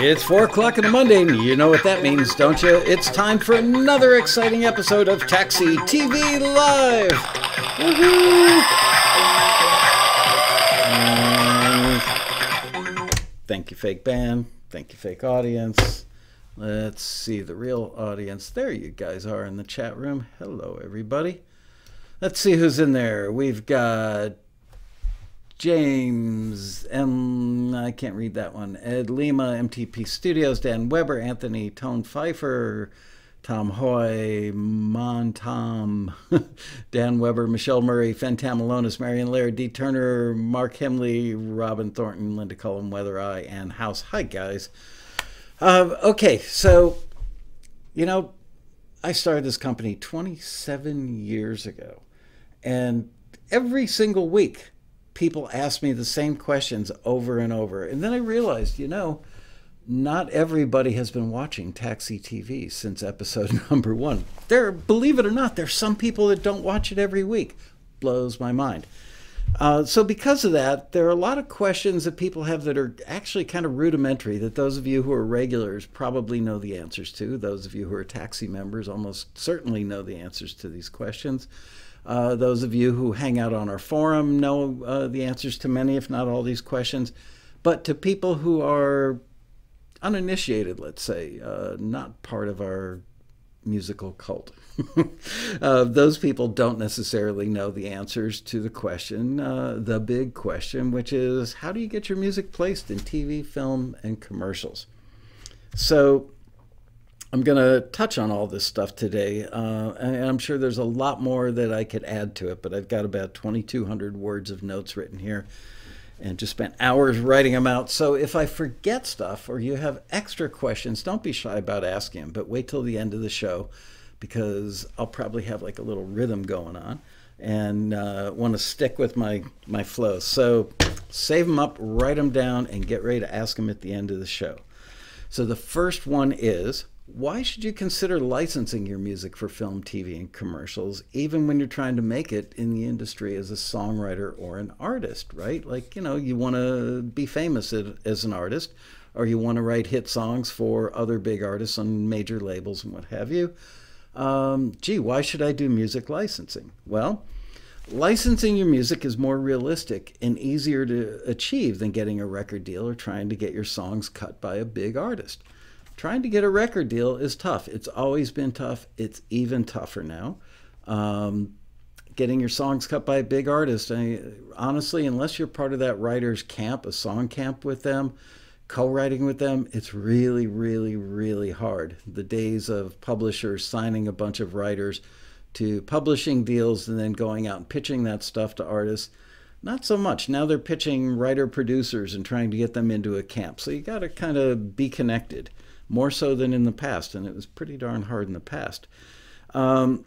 It's 4 o'clock on a Monday, and you know what that means, don't you? It's time for another exciting episode of Taxi TV Live! Woohoo! Thank you, fake band. Thank you, fake audience. Let's see the real audience. There you guys are in the chat room. Hello, everybody. Let's see who's in there. We've got James M. I can't read that one. Ed Lima, MTP Studios, Dan Weber, Anthony Tone Pfeiffer, Tom Hoy, Mon Tom, Dan Weber, Michelle Murray, Fentamalonis, Marion Laird, D. Turner, Mark Hemley, Robin Thornton, Linda Cullen, Weather Eye, and House. Hi, guys. Uh, okay, so, you know, I started this company 27 years ago. And every single week, people ask me the same questions over and over. And then I realized, you know, not everybody has been watching Taxi TV since episode number one. There, believe it or not, there's some people that don't watch it every week. Blows my mind. Uh, so, because of that, there are a lot of questions that people have that are actually kind of rudimentary that those of you who are regulars probably know the answers to. Those of you who are taxi members almost certainly know the answers to these questions. Uh, those of you who hang out on our forum know uh, the answers to many, if not all, these questions. But to people who are uninitiated, let's say, uh, not part of our musical cult, uh, those people don't necessarily know the answers to the question, uh, the big question, which is how do you get your music placed in TV, film, and commercials? So, I'm going to touch on all this stuff today, uh, and I'm sure there's a lot more that I could add to it, but I've got about 2,200 words of notes written here and just spent hours writing them out. So if I forget stuff or you have extra questions, don't be shy about asking them, but wait till the end of the show because I'll probably have like a little rhythm going on and uh, want to stick with my, my flow. So save them up, write them down, and get ready to ask them at the end of the show. So the first one is why should you consider licensing your music for film, TV, and commercials, even when you're trying to make it in the industry as a songwriter or an artist, right? Like, you know, you want to be famous as an artist, or you want to write hit songs for other big artists on major labels and what have you. Um, gee, why should I do music licensing? Well, licensing your music is more realistic and easier to achieve than getting a record deal or trying to get your songs cut by a big artist trying to get a record deal is tough. It's always been tough. It's even tougher now. Um, getting your songs cut by a big artist, I, honestly, unless you're part of that writer's camp, a song camp with them, co-writing with them, it's really, really, really hard. The days of publishers signing a bunch of writers to publishing deals and then going out and pitching that stuff to artists. Not so much. Now they're pitching writer producers and trying to get them into a camp. So you got to kind of be connected more so than in the past, and it was pretty darn hard in the past. Um,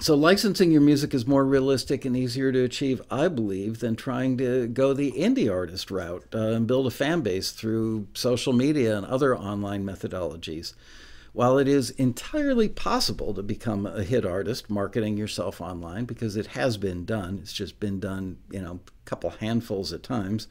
so licensing your music is more realistic and easier to achieve, I believe, than trying to go the indie artist route uh, and build a fan base through social media and other online methodologies. While it is entirely possible to become a hit artist marketing yourself online, because it has been done, it's just been done, you know, a couple handfuls at times,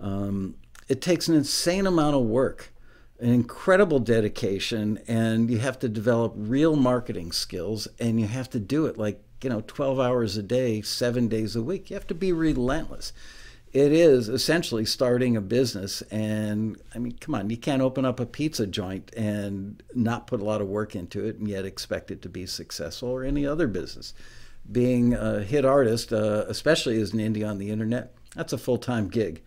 um, it takes an insane amount of work an incredible dedication and you have to develop real marketing skills and you have to do it like you know 12 hours a day 7 days a week. You have to be relentless. It is essentially starting a business and i mean come on you can't open up a pizza joint and not put a lot of work into it and yet expect it to be successful or any other business. Being a hit artist uh, especially as an indie on the internet that's a full-time gig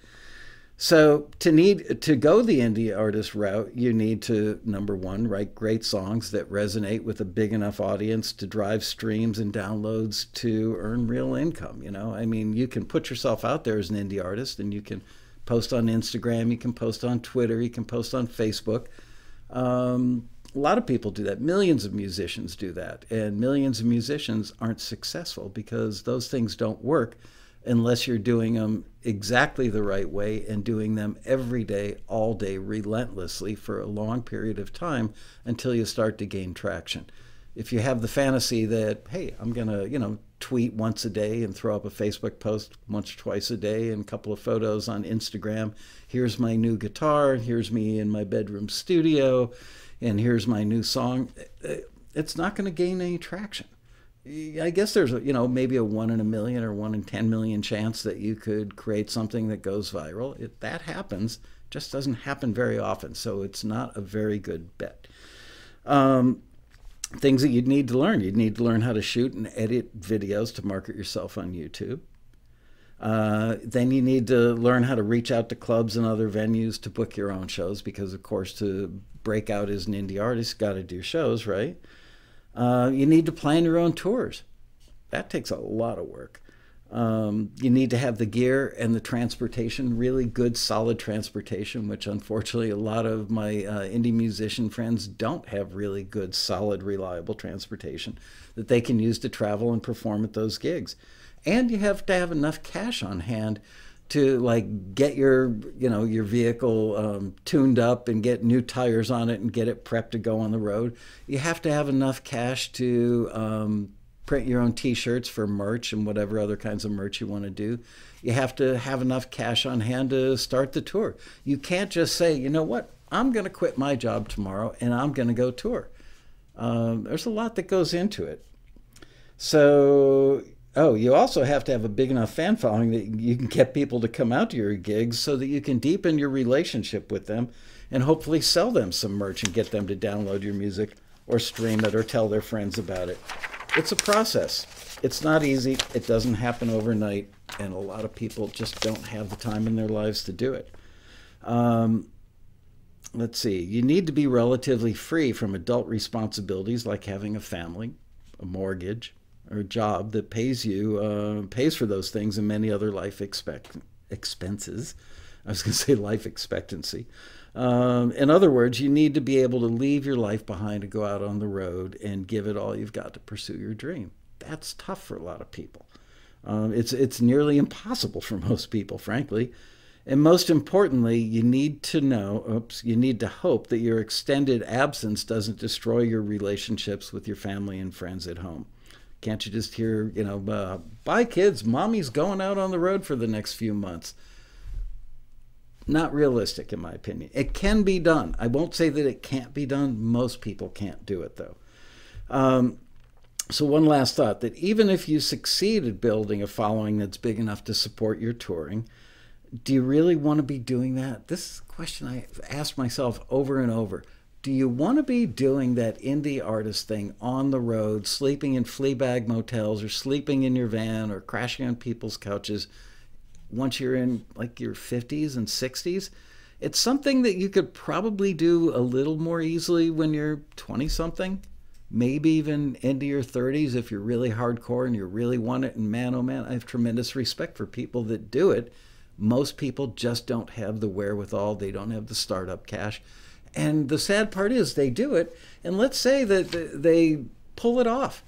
so to need to go the indie artist route, you need to number one write great songs that resonate with a big enough audience to drive streams and downloads to earn real income. You know, I mean, you can put yourself out there as an indie artist, and you can post on Instagram, you can post on Twitter, you can post on Facebook. Um, a lot of people do that. Millions of musicians do that, and millions of musicians aren't successful because those things don't work unless you're doing them exactly the right way and doing them every day, all day, relentlessly for a long period of time until you start to gain traction. If you have the fantasy that, hey, I'm going to, you know, tweet once a day and throw up a Facebook post once or twice a day and a couple of photos on Instagram. Here's my new guitar. Here's me in my bedroom studio. And here's my new song. Eh, eh, it's not going to gain any traction. I guess there's a, you know maybe a one in a million or one in ten million chance that you could create something that goes viral. If that happens, just doesn't happen very often, so it's not a very good bet. Um, things that you'd need to learn: you'd need to learn how to shoot and edit videos to market yourself on YouTube. Uh, then you need to learn how to reach out to clubs and other venues to book your own shows because, of course, to break out as an indie artist, got to do shows, right? Uh, you need to plan your own tours. That takes a lot of work. Um, you need to have the gear and the transportation, really good, solid transportation, which unfortunately a lot of my uh, indie musician friends don't have really good, solid, reliable transportation that they can use to travel and perform at those gigs. And you have to have enough cash on hand to like get your you know your vehicle um, tuned up and get new tires on it and get it prepped to go on the road. You have to have enough cash to um, print your own t-shirts for merch and whatever other kinds of merch you want to do. You have to have enough cash on hand to start the tour. You can't just say you know what? I'm going to quit my job tomorrow and i'm going to go tour. Um, there's a lot that goes into it. So Oh, you also have to have a big enough fan following that you can get people to come out to your gigs so that you can deepen your relationship with them and hopefully sell them some merch and get them to download your music or stream it or tell their friends about it. It's a process. It's not easy. It doesn't happen overnight, and a lot of people just don't have the time in their lives to do it. Um, let's see. You need to be relatively free from adult responsibilities like having a family, a mortgage, or job that pays you, uh, pays for those things and many other life expect- expenses. I was going to say life expectancy. Um, in other words, you need to be able to leave your life behind to go out on the road and give it all you've got to pursue your dream. That's tough for a lot of people. Um, it's it's nearly impossible for most people, frankly. And most importantly, you need to know, oops, you need to hope that your extended absence doesn't destroy your relationships with your family and friends at home. Can't you just hear, you know, uh, bye kids, mommy's going out on the road for the next few months? Not realistic, in my opinion. It can be done. I won't say that it can't be done. Most people can't do it, though. Um, so, one last thought that even if you succeed at building a following that's big enough to support your touring, do you really want to be doing that? This is a question I asked myself over and over do you want to be doing that indie artist thing on the road, sleeping in flea bag motels or sleeping in your van or crashing on people's couches once you're in like your 50s and 60s? It's something that you could probably do a little more easily when you're 20 something, maybe even into your 30s if you're really hardcore and you really want it. And man, oh man, I have tremendous respect for people that do it. Most people just don't have the wherewithal, they don't have the startup cash and the sad part is they do it. And let's say that they pull it off,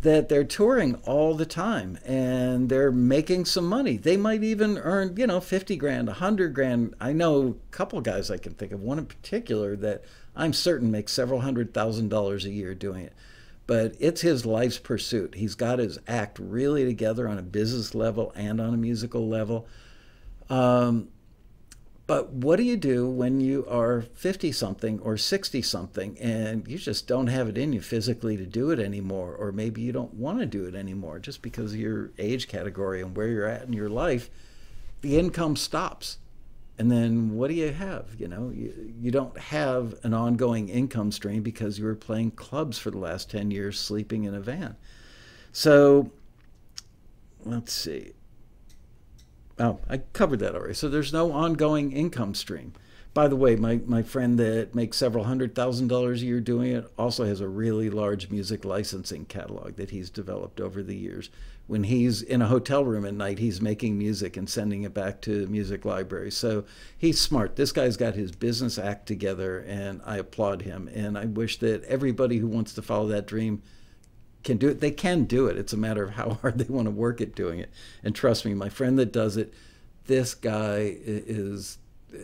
that they're touring all the time and they're making some money. They might even earn, you know, 50 grand, 100 grand. I know a couple guys I can think of, one in particular that I'm certain makes several hundred thousand dollars a year doing it. But it's his life's pursuit. He's got his act really together on a business level and on a musical level. Um, but what do you do when you are 50 something or 60 something and you just don't have it in you physically to do it anymore? Or maybe you don't want to do it anymore just because of your age category and where you're at in your life. The income stops. And then what do you have? You know, you, you don't have an ongoing income stream because you were playing clubs for the last 10 years, sleeping in a van. So let's see Oh, I covered that already. So there's no ongoing income stream. By the way, my, my friend that makes several hundred thousand dollars a year doing it also has a really large music licensing catalog that he's developed over the years. When he's in a hotel room at night, he's making music and sending it back to music libraries. So he's smart. This guy's got his business act together, and I applaud him. And I wish that everybody who wants to follow that dream can do it. They can do it. It's a matter of how hard they want to work at doing it. And trust me, my friend that does it, this guy is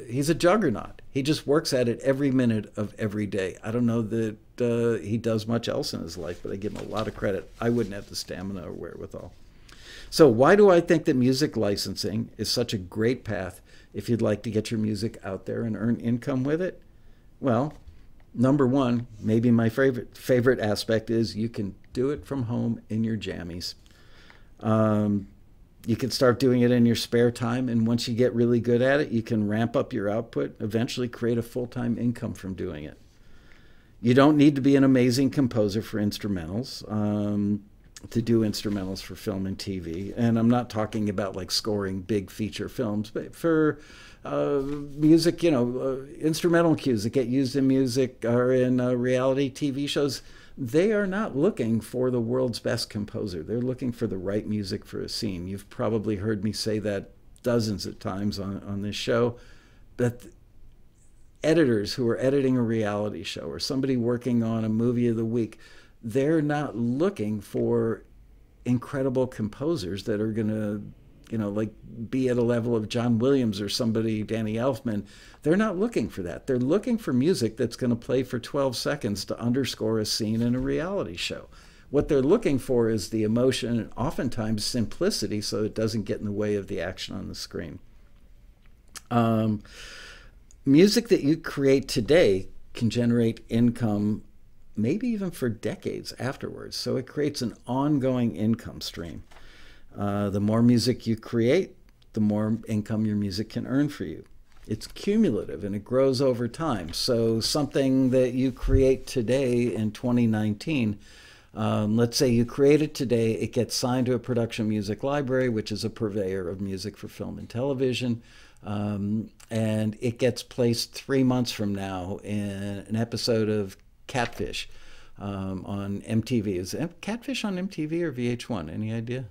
he's a juggernaut. He just works at it every minute of every day. I don't know that uh, he does much else in his life, but I give him a lot of credit. I wouldn't have the stamina or wherewithal. So, why do I think that music licensing is such a great path if you'd like to get your music out there and earn income with it? Well, number one, maybe my favorite favorite aspect is you can do it from home in your jammies. Um, you can start doing it in your spare time, and once you get really good at it, you can ramp up your output. Eventually, create a full time income from doing it. You don't need to be an amazing composer for instrumentals. Um, to do instrumentals for film and TV. And I'm not talking about like scoring big feature films, but for uh, music, you know, uh, instrumental cues that get used in music or in uh, reality TV shows, they are not looking for the world's best composer. They're looking for the right music for a scene. You've probably heard me say that dozens of times on, on this show. But editors who are editing a reality show or somebody working on a movie of the week, they're not looking for incredible composers that are going to you know like be at a level of John Williams or somebody Danny Elfman they're not looking for that they're looking for music that's going to play for 12 seconds to underscore a scene in a reality show what they're looking for is the emotion and oftentimes simplicity so it doesn't get in the way of the action on the screen um, music that you create today can generate income maybe even for decades afterwards. So it creates an ongoing income stream. Uh, the more music you create, the more income your music can earn for you. It's cumulative and it grows over time. So something that you create today in 2019, um, let's say you create it today, it gets signed to a production music library, which is a purveyor of music for film and television. Um, and it gets placed three months from now in an episode of Catfish um, on MTV. Is Catfish on MTV or VH1? Any idea?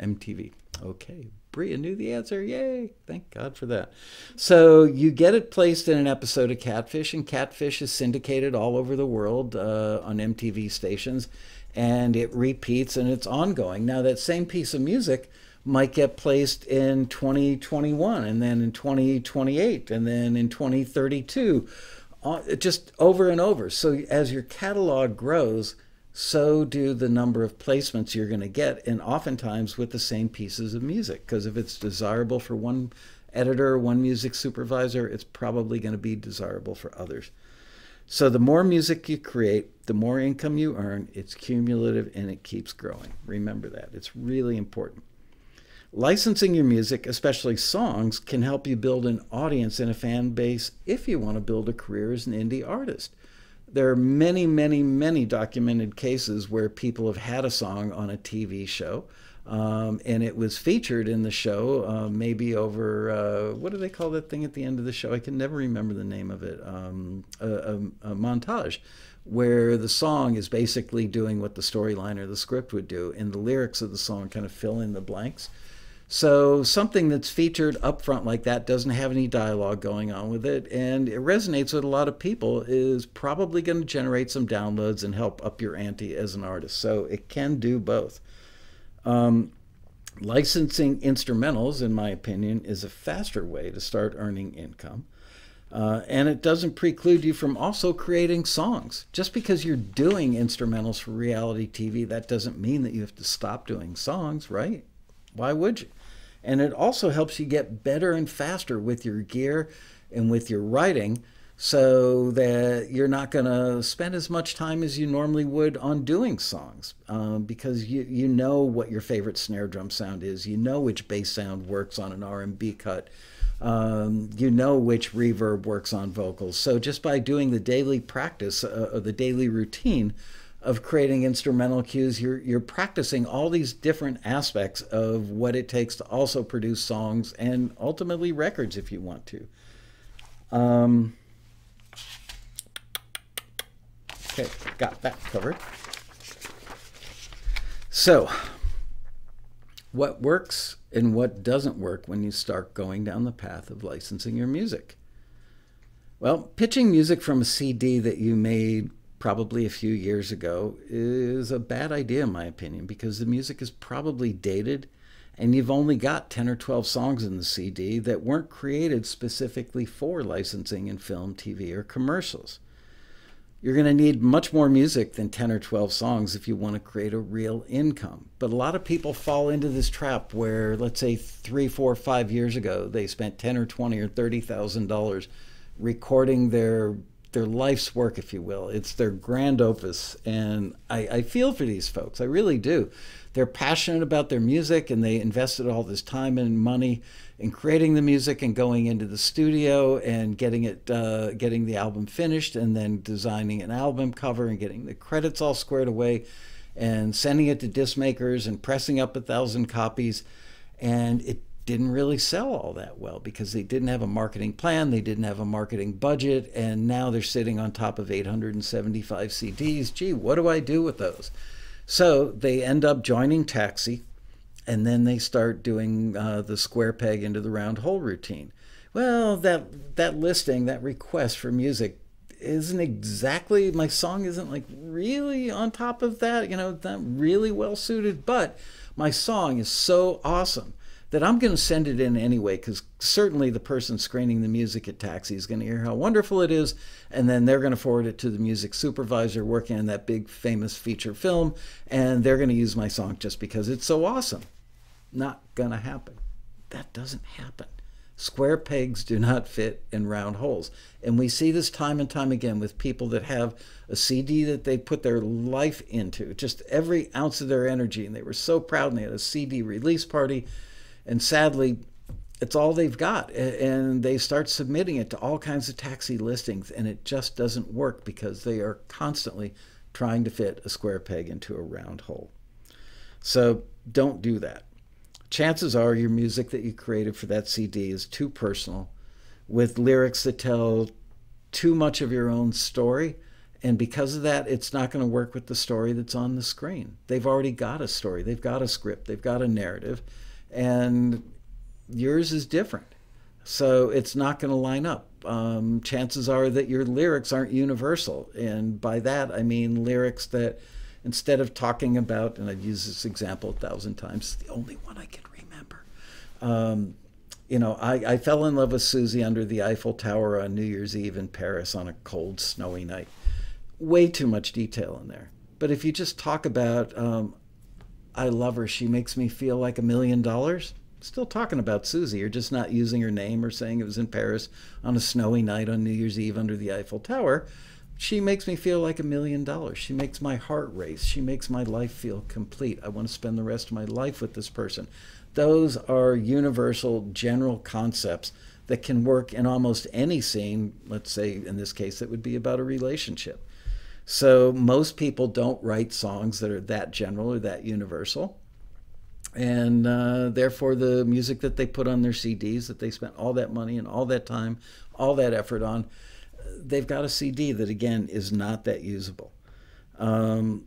MTV. Okay. Bria knew the answer. Yay. Thank God for that. So you get it placed in an episode of Catfish, and Catfish is syndicated all over the world uh, on MTV stations, and it repeats and it's ongoing. Now, that same piece of music might get placed in 2021, and then in 2028, and then in 2032 just over and over. So as your catalog grows, so do the number of placements you're going to get, and oftentimes with the same pieces of music. Because if it's desirable for one editor, one music supervisor, it's probably going to be desirable for others. So the more music you create, the more income you earn. It's cumulative and it keeps growing. Remember that. It's really important. Licensing your music, especially songs, can help you build an audience and a fan base if you want to build a career as an indie artist. There are many, many, many documented cases where people have had a song on a TV show. Um, and it was featured in the show, uh, maybe over uh, what do they call that thing at the end of the show? I can never remember the name of it. Um, a, a, a, montage where the song is basically doing what the storyline or the script would do, and the lyrics of the song kind of fill in the blanks. So something that's featured up front like that doesn't have any dialogue going on with it, and it resonates with a lot of people, is probably going to generate some downloads and help up your ante as an artist. So it can do both. Um, licensing instrumentals, in my opinion, is a faster way to start earning income. Uh, and it doesn't preclude you from also creating songs. Just because you're doing instrumentals for reality TV, that doesn't mean that you have to stop doing songs, right? Why would you? And it also helps you get better and faster with your gear and with your writing so that you're not going to spend as much time as you normally would on doing songs um, because you, you know what your favorite snare drum sound is. You know which bass sound works on an r&b cut. Um, you know which reverb works on vocals. So just by doing the daily practice uh, the daily routine of creating instrumental cues, you're you're practicing all these different aspects of what it takes to also produce songs and ultimately records if you want to. Um, okay, got that covered. So, what works and what doesn't work when you start going down the path of licensing your music? Well, pitching music from a CD that you made probably a few years ago is a bad idea, in my opinion, because the music is probably dated and you've only got 10 or 12 songs in the CD that weren't created specifically for licensing in film, TV, or commercials. You're going to need much more music than 10 or 12 songs if you want to create a real income. But a lot of people fall into this trap where, let's say, three, four, five years ago, they spent 10 or 20 or 30,000 dollars recording their their life's work, if you will. It's their grand opus, and I, I feel for these folks. I really do. They're passionate about their music, and they invested all this time and money in creating the music and going into the studio and getting it uh, getting the album finished and then designing an album cover and getting the credits all squared away and sending it to disc makers and pressing up a thousand copies and it didn't really sell all that well because they didn't have a marketing plan they didn't have a marketing budget and now they're sitting on top of 875 cds gee what do i do with those? So they end up joining taxi and then they start doing uh, the square peg into the round hole routine. Well, that that listing, that request for music isn't exactly my song isn't like really on top of that, you know, not really well suited, but my song is so awesome that I'm going to send it in anyway because certainly the person screening the music at Taxi is going to hear how wonderful it is, and then they're going to forward it to the music supervisor working on that big famous feature film, and they're going to use my song just because it's so awesome not going to happen. That doesn't happen. Square pegs do not fit in round holes. And we see this time and time again with people that have a CD that they put their life into, just every ounce of their energy. And they were so proud and they had a CD release party. And sadly, it's all they've got. And they start submitting it to all kinds of taxi listings. And it just doesn't work because they are constantly trying to fit a square peg into a round hole. So don't do that chances are your music that you created for that CD is too personal, with lyrics that tell too much of your own story. And because of that, it's not going to work with the story that's on the screen. They've already got a story, they've got a script, they've got a narrative, and yours is different. So it's not going to line up. Um, chances are that your lyrics aren't universal. And by that, I mean lyrics that instead of talking about, and I've used this example a thousand times, the only one I can remember. Um, you know, I, I fell in love with Susie under the Eiffel Tower on New Year's Eve in Paris on a cold, snowy night. Way too much detail in there. But if you just talk about, um, I love her, she makes me feel like a million dollars, still talking about Susie. You're just not using her name or saying it was in Paris on a snowy night on New Year's Eve under the Eiffel Tower she makes me feel like a million dollars. She makes my heart race. She makes my life feel complete. I want to spend the rest of my life with this person. Those are universal, general concepts that can work in almost any scene. Let's say, in this case, it would be about a relationship. So, most people don't write songs that are that general or that universal. And uh, therefore, the music that they put on their CDs that they spent all that money and all that time, all that effort on, they've got a CD that again is not that usable. Um,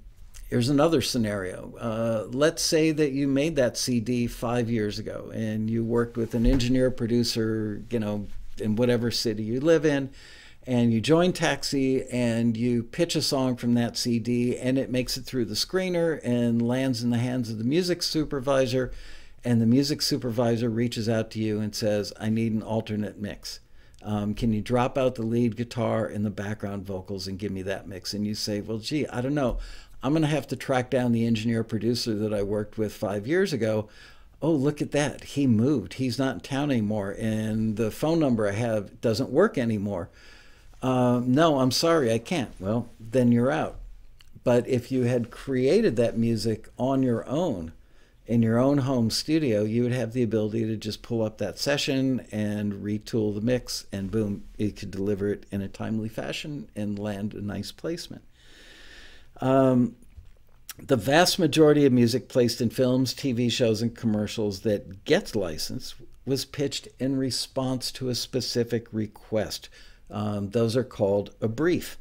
here's another scenario. Uh, let's say that you made that CD five years ago, and you worked with an engineer producer, you know, in whatever city you live in, and you join Taxi and you pitch a song from that CD, and it makes it through the screener and lands in the hands of the music supervisor. And the music supervisor reaches out to you and says, I need an alternate mix. Um, can you drop out the lead guitar and the background vocals and give me that mix? And you say, well, gee, I don't know. I'm going to have to track down the engineer producer that I worked with five years ago. Oh, look at that. He moved. He's not in town anymore. And the phone number I have doesn't work anymore. Uh, no, I'm sorry, I can't. Well, then you're out. But if you had created that music on your own, in your own home studio, you would have the ability to just pull up that session and retool the mix, and boom, you could deliver it in a timely fashion and land a nice placement. Um, the vast majority of music placed in films, TV shows, and commercials that gets licensed was pitched in response to a specific request. Um, those are called a brief.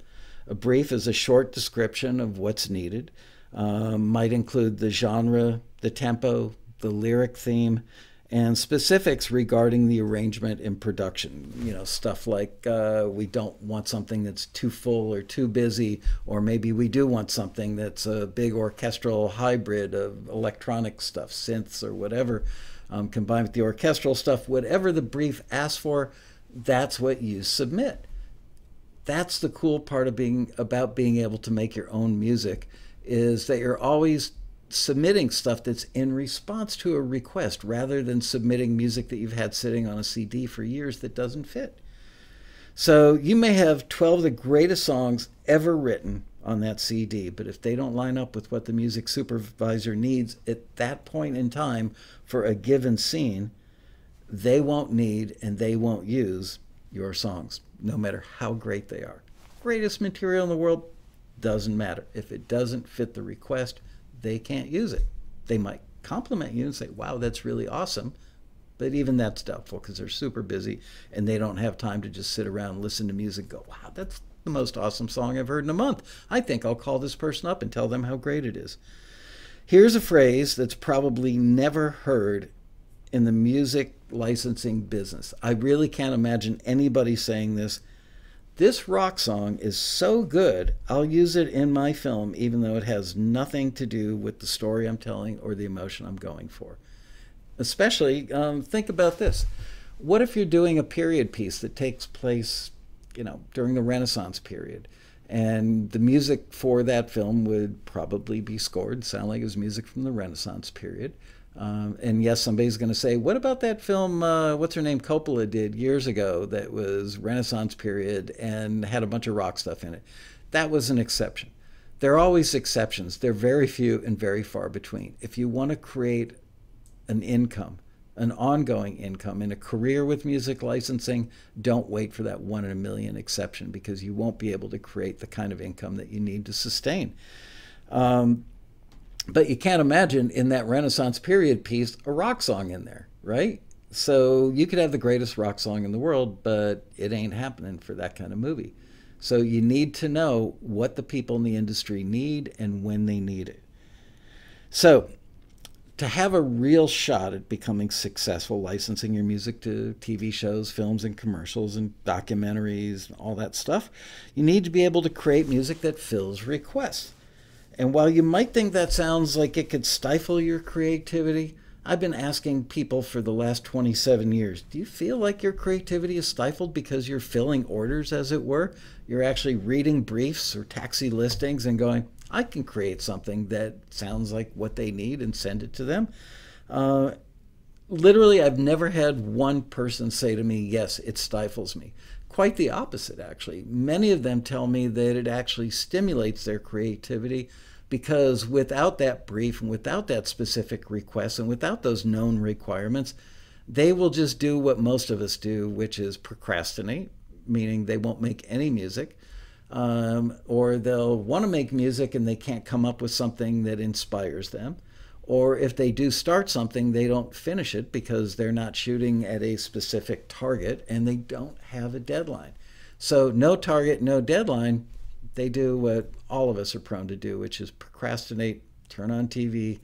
A brief is a short description of what's needed. Um, might include the genre, the tempo, the lyric theme, and specifics regarding the arrangement and production. You know, stuff like uh, we don't want something that's too full or too busy, or maybe we do want something that's a big orchestral hybrid of electronic stuff, synths or whatever, um, combined with the orchestral stuff. Whatever the brief asks for, that's what you submit that's the cool part of being about being able to make your own music is that you're always submitting stuff that's in response to a request rather than submitting music that you've had sitting on a CD for years that doesn't fit. So you may have 12 of the greatest songs ever written on that CD, but if they don't line up with what the music supervisor needs at that point in time for a given scene, they won't need and they won't use your songs, no matter how great they are. Greatest material in the world doesn't matter. If it doesn't fit the request, they can't use it. They might compliment you and say, wow, that's really awesome. But even that's doubtful because they're super busy and they don't have time to just sit around and listen to music and go, wow, that's the most awesome song I've heard in a month. I think I'll call this person up and tell them how great it is. Here's a phrase that's probably never heard in the music licensing business. I really can't imagine anybody saying this. This rock song is so good, I'll use it in my film, even though it has nothing to do with the story I'm telling or the emotion I'm going for. Especially, um, think about this. What if you're doing a period piece that takes place, you know, during the Renaissance period? And the music for that film would probably be scored, sound like it was music from the Renaissance period. Um, and yes, somebody's going to say, what about that film, uh, what's her name, Coppola did years ago that was Renaissance period and had a bunch of rock stuff in it? That was an exception. There are always exceptions. They're very few and very far between. If you want to create an income, an ongoing income in a career with music licensing, don't wait for that one in a million exception because you won't be able to create the kind of income that you need to sustain. Um, but you can't imagine in that Renaissance period piece a rock song in there, right? So you could have the greatest rock song in the world, but it ain't happening for that kind of movie. So you need to know what the people in the industry need and when they need it. So to have a real shot at becoming successful licensing your music to TV shows, films, and commercials and documentaries, and all that stuff, you need to be able to create music that fills requests. And while you might think that sounds like it could stifle your creativity, I've been asking people for the last 27 years do you feel like your creativity is stifled because you're filling orders, as it were? You're actually reading briefs or taxi listings and going, I can create something that sounds like what they need and send it to them. Uh, literally, I've never had one person say to me, Yes, it stifles me. Quite the opposite, actually. Many of them tell me that it actually stimulates their creativity because without that brief and without that specific request and without those known requirements, they will just do what most of us do, which is procrastinate, meaning they won't make any music. Um, or they'll want to make music and they can't come up with something that inspires them. Or if they do start something, they don't finish it because they're not shooting at a specific target and they don't have a deadline. So, no target, no deadline they do what all of us are prone to do, which is procrastinate, turn on TV,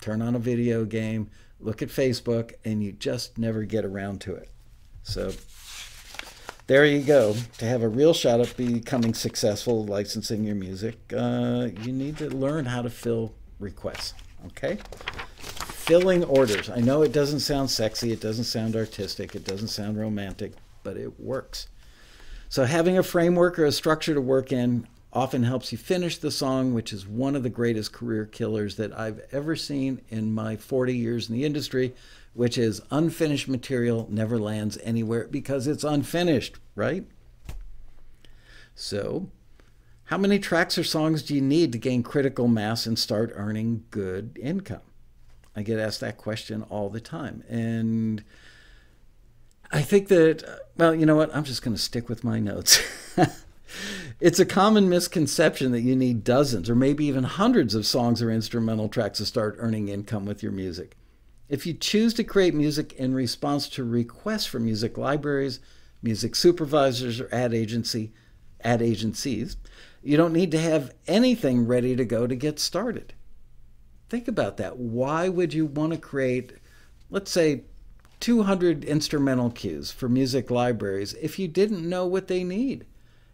turn on a video game, look at Facebook, and you just never get around to it. So there you go. To have a real shot at becoming successful licensing your music, uh, you need to learn how to fill requests. Okay? Filling orders. I know it doesn't sound sexy, it doesn't sound artistic, it doesn't sound romantic, but it works. So, having a framework or a structure to work in often helps you finish the song, which is one of the greatest career killers that I've ever seen in my 40 years in the industry, which is unfinished material never lands anywhere because it's unfinished, right? So, how many tracks or songs do you need to gain critical mass and start earning good income? I get asked that question all the time. And I think that, well, you know what? I'm just going to stick with my notes. it's a common misconception that you need dozens or maybe even hundreds of songs or instrumental tracks to start earning income with your music. If you choose to create music in response to requests from music libraries, music supervisors, or ad agency, ad agencies, you don't need to have anything ready to go to get started. Think about that. Why would you want to create, let's say, 200 instrumental cues for music libraries if you didn't know what they need.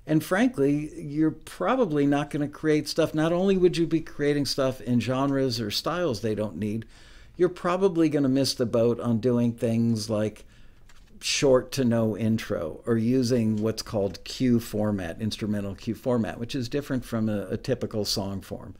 And frankly, you're probably not going to create stuff. Not only would you be creating stuff in genres or styles they don't need, you're probably going to miss the boat on doing things like short to no intro or using what's called cue format, instrumental cue format, which is different from a, a typical song form.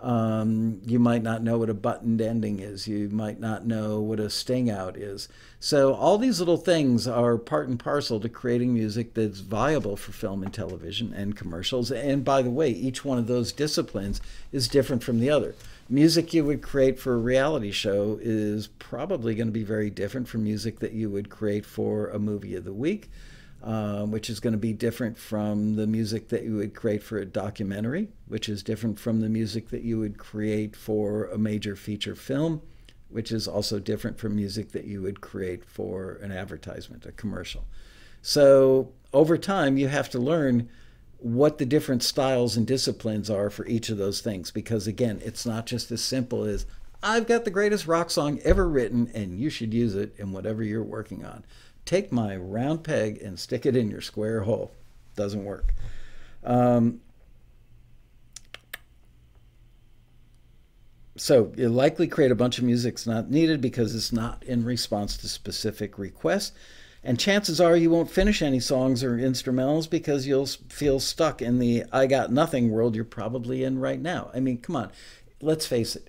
Um, you might not know what a buttoned ending is. You might not know what a sting out is. So, all these little things are part and parcel to creating music that's viable for film and television and commercials. And by the way, each one of those disciplines is different from the other. Music you would create for a reality show is probably going to be very different from music that you would create for a movie of the week um, which is going to be different from the music that you would create for a documentary, which is different from the music that you would create for a major feature film, which is also different from music that you would create for an advertisement, a commercial. So over time, you have to learn what the different styles and disciplines are for each of those things, because again, it's not just as simple as I've got the greatest rock song ever written, and you should use it in whatever you're working on take my round peg and stick it in your square hole. Doesn't work. Um, so you likely create a bunch of music that's not needed because it's not in response to specific requests. And chances are you won't finish any songs or instrumentals because you'll feel stuck in the I got nothing world you're probably in right now. I mean, come on, let's face it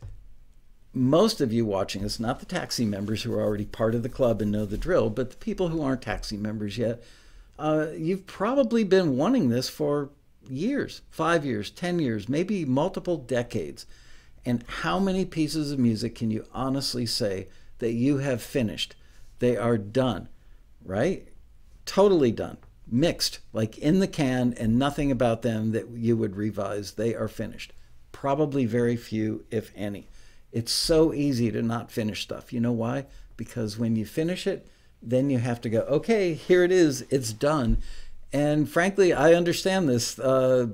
most of you watching this, not the taxi members who are already part of the club and know the drill, but the people who aren't taxi members yet, uh, you've probably been wanting this for years five years, 10 years, maybe multiple decades. And how many pieces of music can you honestly say that you have finished? They are done, right? Totally done, mixed, like in the can, and nothing about them that you would revise. They are finished. Probably very few, if any. It's so easy to not finish stuff. You know why? Because when you finish it, then you have to go, okay, here it is, it's done. And frankly, I understand this. Uh,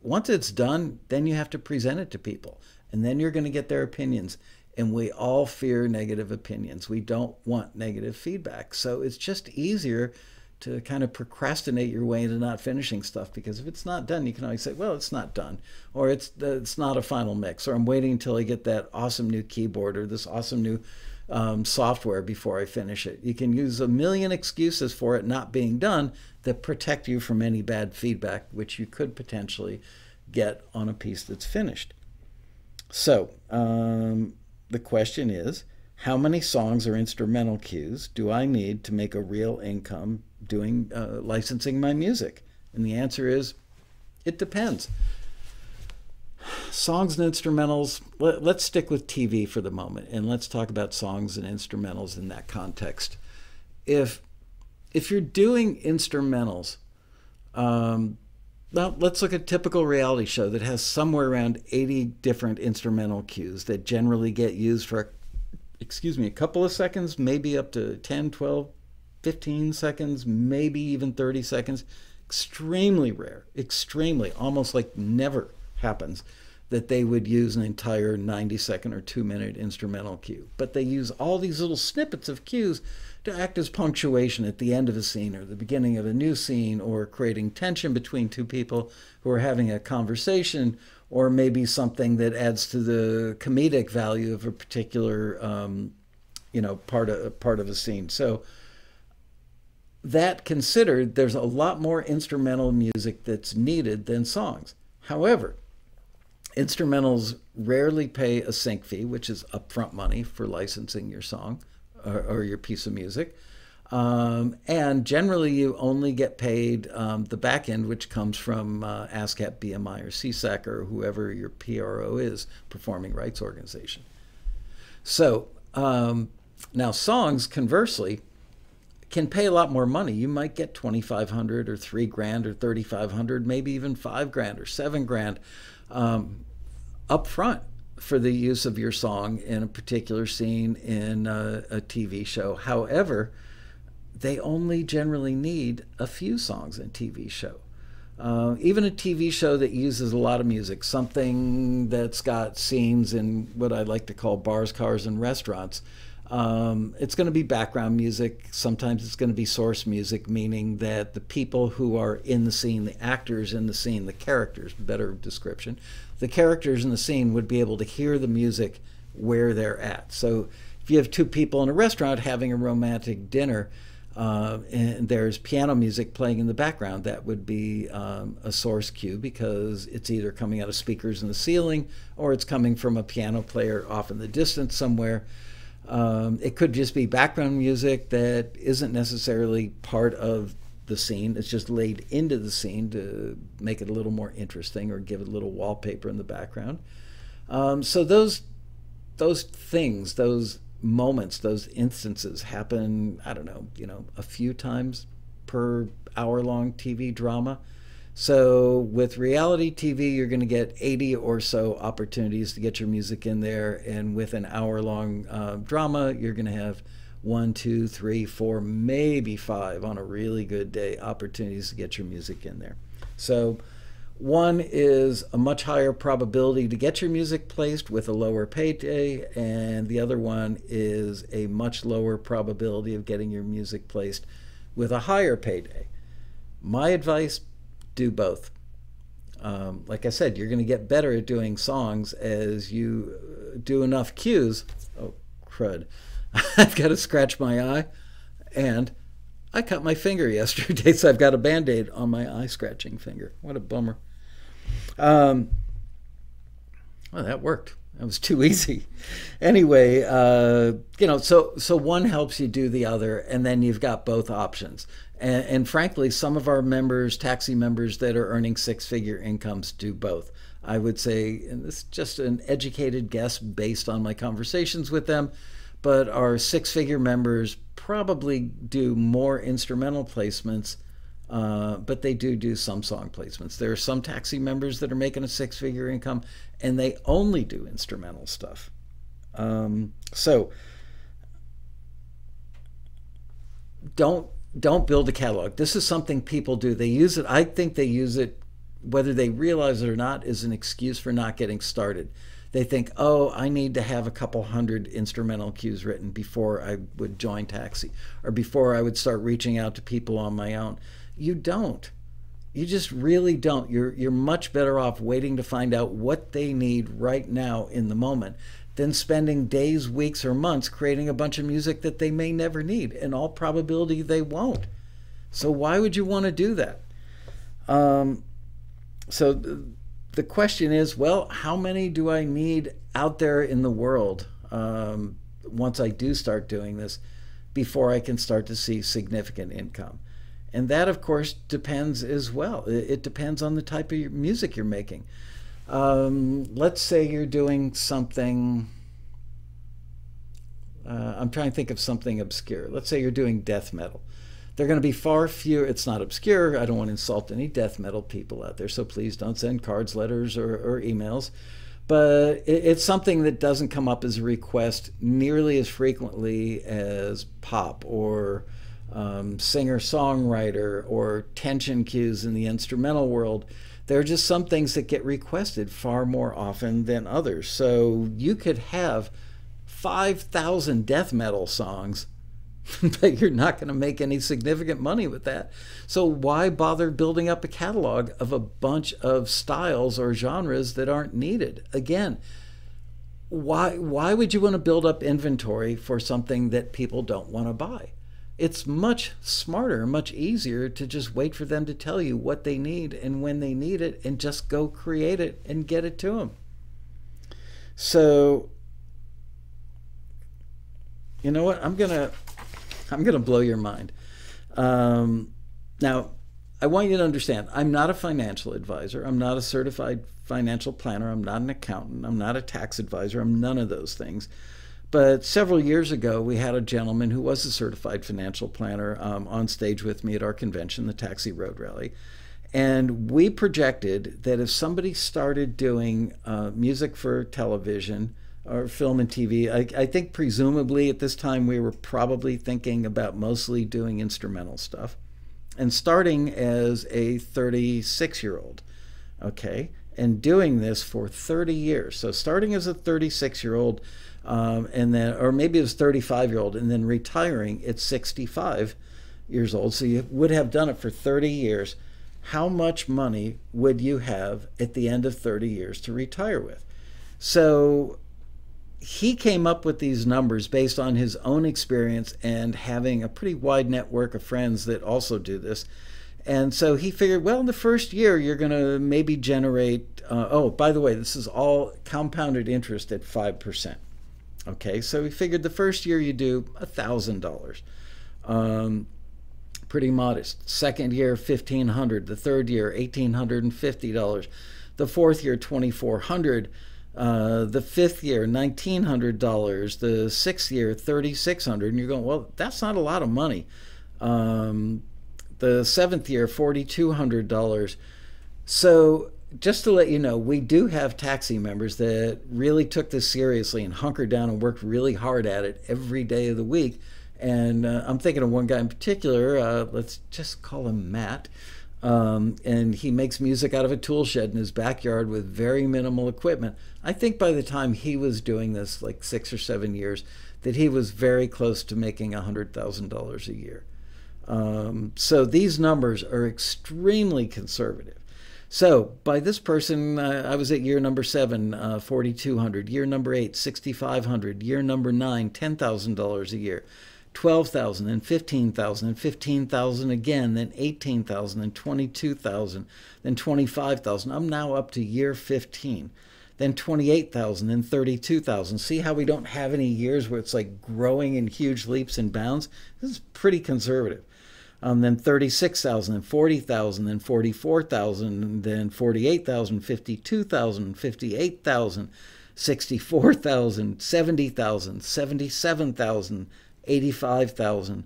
once it's done, then you have to present it to people, and then you're going to get their opinions. And we all fear negative opinions. We don't want negative feedback. So it's just easier to kind of procrastinate your way into not finishing stuff because if it's not done, you can always say, "Well, it's not done," or "It's it's not a final mix," or "I'm waiting until I get that awesome new keyboard or this awesome new um, software before I finish it." You can use a million excuses for it not being done that protect you from any bad feedback, which you could potentially get on a piece that's finished. So um, the question is. How many songs or instrumental cues do I need to make a real income doing uh, licensing my music? And the answer is it depends. Songs and instrumentals, let, us stick with TV for the moment and let's talk about songs and instrumentals in that context. If if you're doing instrumentals, um, well, let's look at a typical reality show that has somewhere around 80 different instrumental cues that generally get used for, excuse me, a couple of seconds, maybe up to 10, 12, 15 seconds, maybe even 30 seconds. Extremely rare, extremely, almost like never happens that they would use an entire 90 second or two minute instrumental cue. But they use all these little snippets of cues to act as punctuation at the end of a scene or the beginning of a new scene or creating tension between two people who are having a conversation or maybe something that adds to the comedic value of a particular um, you know part of part of a scene. So that considered, there's a lot more instrumental music that's needed than songs. However, instrumentals rarely pay a sync fee, which is upfront money for licensing your song or, or your piece of music. Um, and generally, you only get paid um, the back end, which comes from uh, ASCAP, BMI, or SESAC, or whoever your PRO is, performing rights organization. So um, now, songs, conversely, can pay a lot more money. You might get 2500 or 3 grand or 3500 maybe even 5 grand or 7 grand um, up front for the use of your song in a particular scene in a, a TV show. However, they only generally need a few songs in a TV show. Uh, even a TV show that uses a lot of music, something that's got scenes in what I like to call bars, cars, and restaurants, um, it's going to be background music. Sometimes it's going to be source music, meaning that the people who are in the scene, the actors in the scene, the characters, better description, the characters in the scene would be able to hear the music where they're at. So if you have two people in a restaurant having a romantic dinner, Uh, and there's piano music playing in the background. That would be um, a source cue because it's either coming out of speakers in the ceiling or it's coming from a piano player off in the distance somewhere. Um, it could just be background music that isn't necessarily part of the scene. It's just laid into the scene to make it a little more interesting or give it a little wallpaper in the background. Um, so those those things, those moments, those instances happen, I don't know, you know, a few times per hour long TV drama. So with reality TV, you're going to get 80 or so opportunities to get your music in there. And with an hour long uh, drama, you're going to have one, two, three, four, maybe five on a really good day opportunities to get your music in there. So one is a much higher probability to get your music placed with a lower payday, and the other one is a much lower probability of getting your music placed with a higher payday. My advice do both. Um, like I said, you're going to get better at doing songs as you do enough cues. Oh, crud. I've got to scratch my eye, and I cut my finger yesterday, so I've got a band aid on my eye scratching finger. What a bummer. Um, well, that worked. That was too easy. Anyway, uh, you know, so so one helps you do the other, and then you've got both options. And, and frankly, some of our members, taxi members that are earning six-figure incomes, do both. I would say, and this is just an educated guess based on my conversations with them, but our six-figure members probably do more instrumental placements uh, but they do do some song placements. There are some taxi members that are making a six figure income and they only do instrumental stuff. Um, so don't don't build a catalog. This is something people do. They use it. I think they use it, whether they realize it or not, is an excuse for not getting started. They think, oh, I need to have a couple hundred instrumental cues written before I would join Taxi or before I would start reaching out to people on my own. You don't. You just really don't. You're you're much better off waiting to find out what they need right now in the moment than spending days, weeks, or months creating a bunch of music that they may never need. In all probability, they won't. So why would you want to do that? Um, so th- the question is, well, how many do I need out there in the world um, once I do start doing this before I can start to see significant income? And that, of course, depends as well. It depends on the type of music you're making. Um, let's say you're doing something. Uh, I'm trying to think of something obscure. Let's say you're doing death metal. They're going to be far fewer. It's not obscure. I don't want to insult any death metal people out there, so please don't send cards, letters, or, or emails. But it, it's something that doesn't come up as a request nearly as frequently as pop or um, singer songwriter or tension cues in the instrumental world. There are just some things that get requested far more often than others. So you could have 5,000 death metal songs, but you're not going to make any significant money with that. So why bother building up a catalog of a bunch of styles or genres that aren't needed? Again, why why would you want to build up inventory for something that people don't want to buy? it's much smarter, much easier to just wait for them to tell you what they need and when they need it and just go create it and get it to them. So, you know what? I'm going to I'm going to blow your mind. Um, now, I want you to understand I'm not a financial advisor. I'm not a certified financial planner. I'm not an accountant. I'm not a tax advisor. I'm none of those things. But several years ago, we had a gentleman who was a certified financial planner um, on stage with me at our convention, the Taxi Road Rally. And we projected that if somebody started doing uh, music for television or film and TV, I, I, think presumably at this time we were probably thinking about mostly doing instrumental stuff and starting as a 36 year old. Okay. And doing this for 30 years. So starting as a 36 year old um, and then or maybe it was 35 year old and then retiring at 65 years old so you would have done it for 30 years how much money would you have at the end of 30 years to retire with so he came up with these numbers based on his own experience and having a pretty wide network of friends that also do this. And so he figured, well, in the first year, you're going to maybe generate. Uh, oh, by the way, this is all compounded interest at 5%. Okay, so he figured the first year you do $1,000. Um, pretty modest. Second year, 1500 The third year, $1,850. The fourth year, 2400 uh, the fifth year, nineteen hundred dollars. The sixth year, thirty six hundred. And you're going, well, that's not a lot of money. Um, the seventh year, forty two hundred dollars. So just to let you know, we do have taxi members that really took this seriously and hunkered down and worked really hard at it every day of the week. And uh, I'm thinking of one guy in particular. Uh, let's just call him Matt. Um, and he makes music out of a tool shed in his backyard with very minimal equipment. I think by the time he was doing this, like six or seven years, that he was very close to making $100,000 a year. Um, so these numbers are extremely conservative. So by this person, uh, I was at year number seven, uh, 4,200. Year number eight, 6,500. Year number nine, $10,000 a year. 12,000 and 15,000 and 15,000 again, then 18,000 and 22,000, then 25,000. I'm now up to year 15, then 28,000 and 32,000. See how we don't have any years where it's like growing in huge leaps and bounds? This is pretty conservative. Um, then 36,000 and 40,000, then 44,000, then 48,000, 52,000, 58,000, 64,000, 70,000, 77,000. 85,000,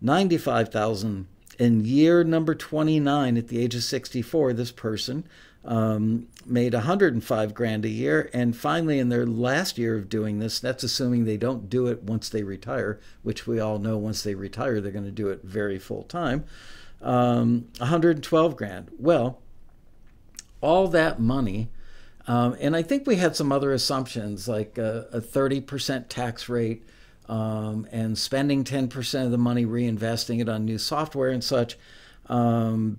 95,000. In year number 29, at the age of 64, this person um, made 105 grand a year. And finally, in their last year of doing this, that's assuming they don't do it once they retire, which we all know once they retire, they're going to do it very full time. Um, 112 grand. Well, all that money. Um, and I think we had some other assumptions like a, a 30% tax rate, um, and spending 10% of the money reinvesting it on new software and such. Um,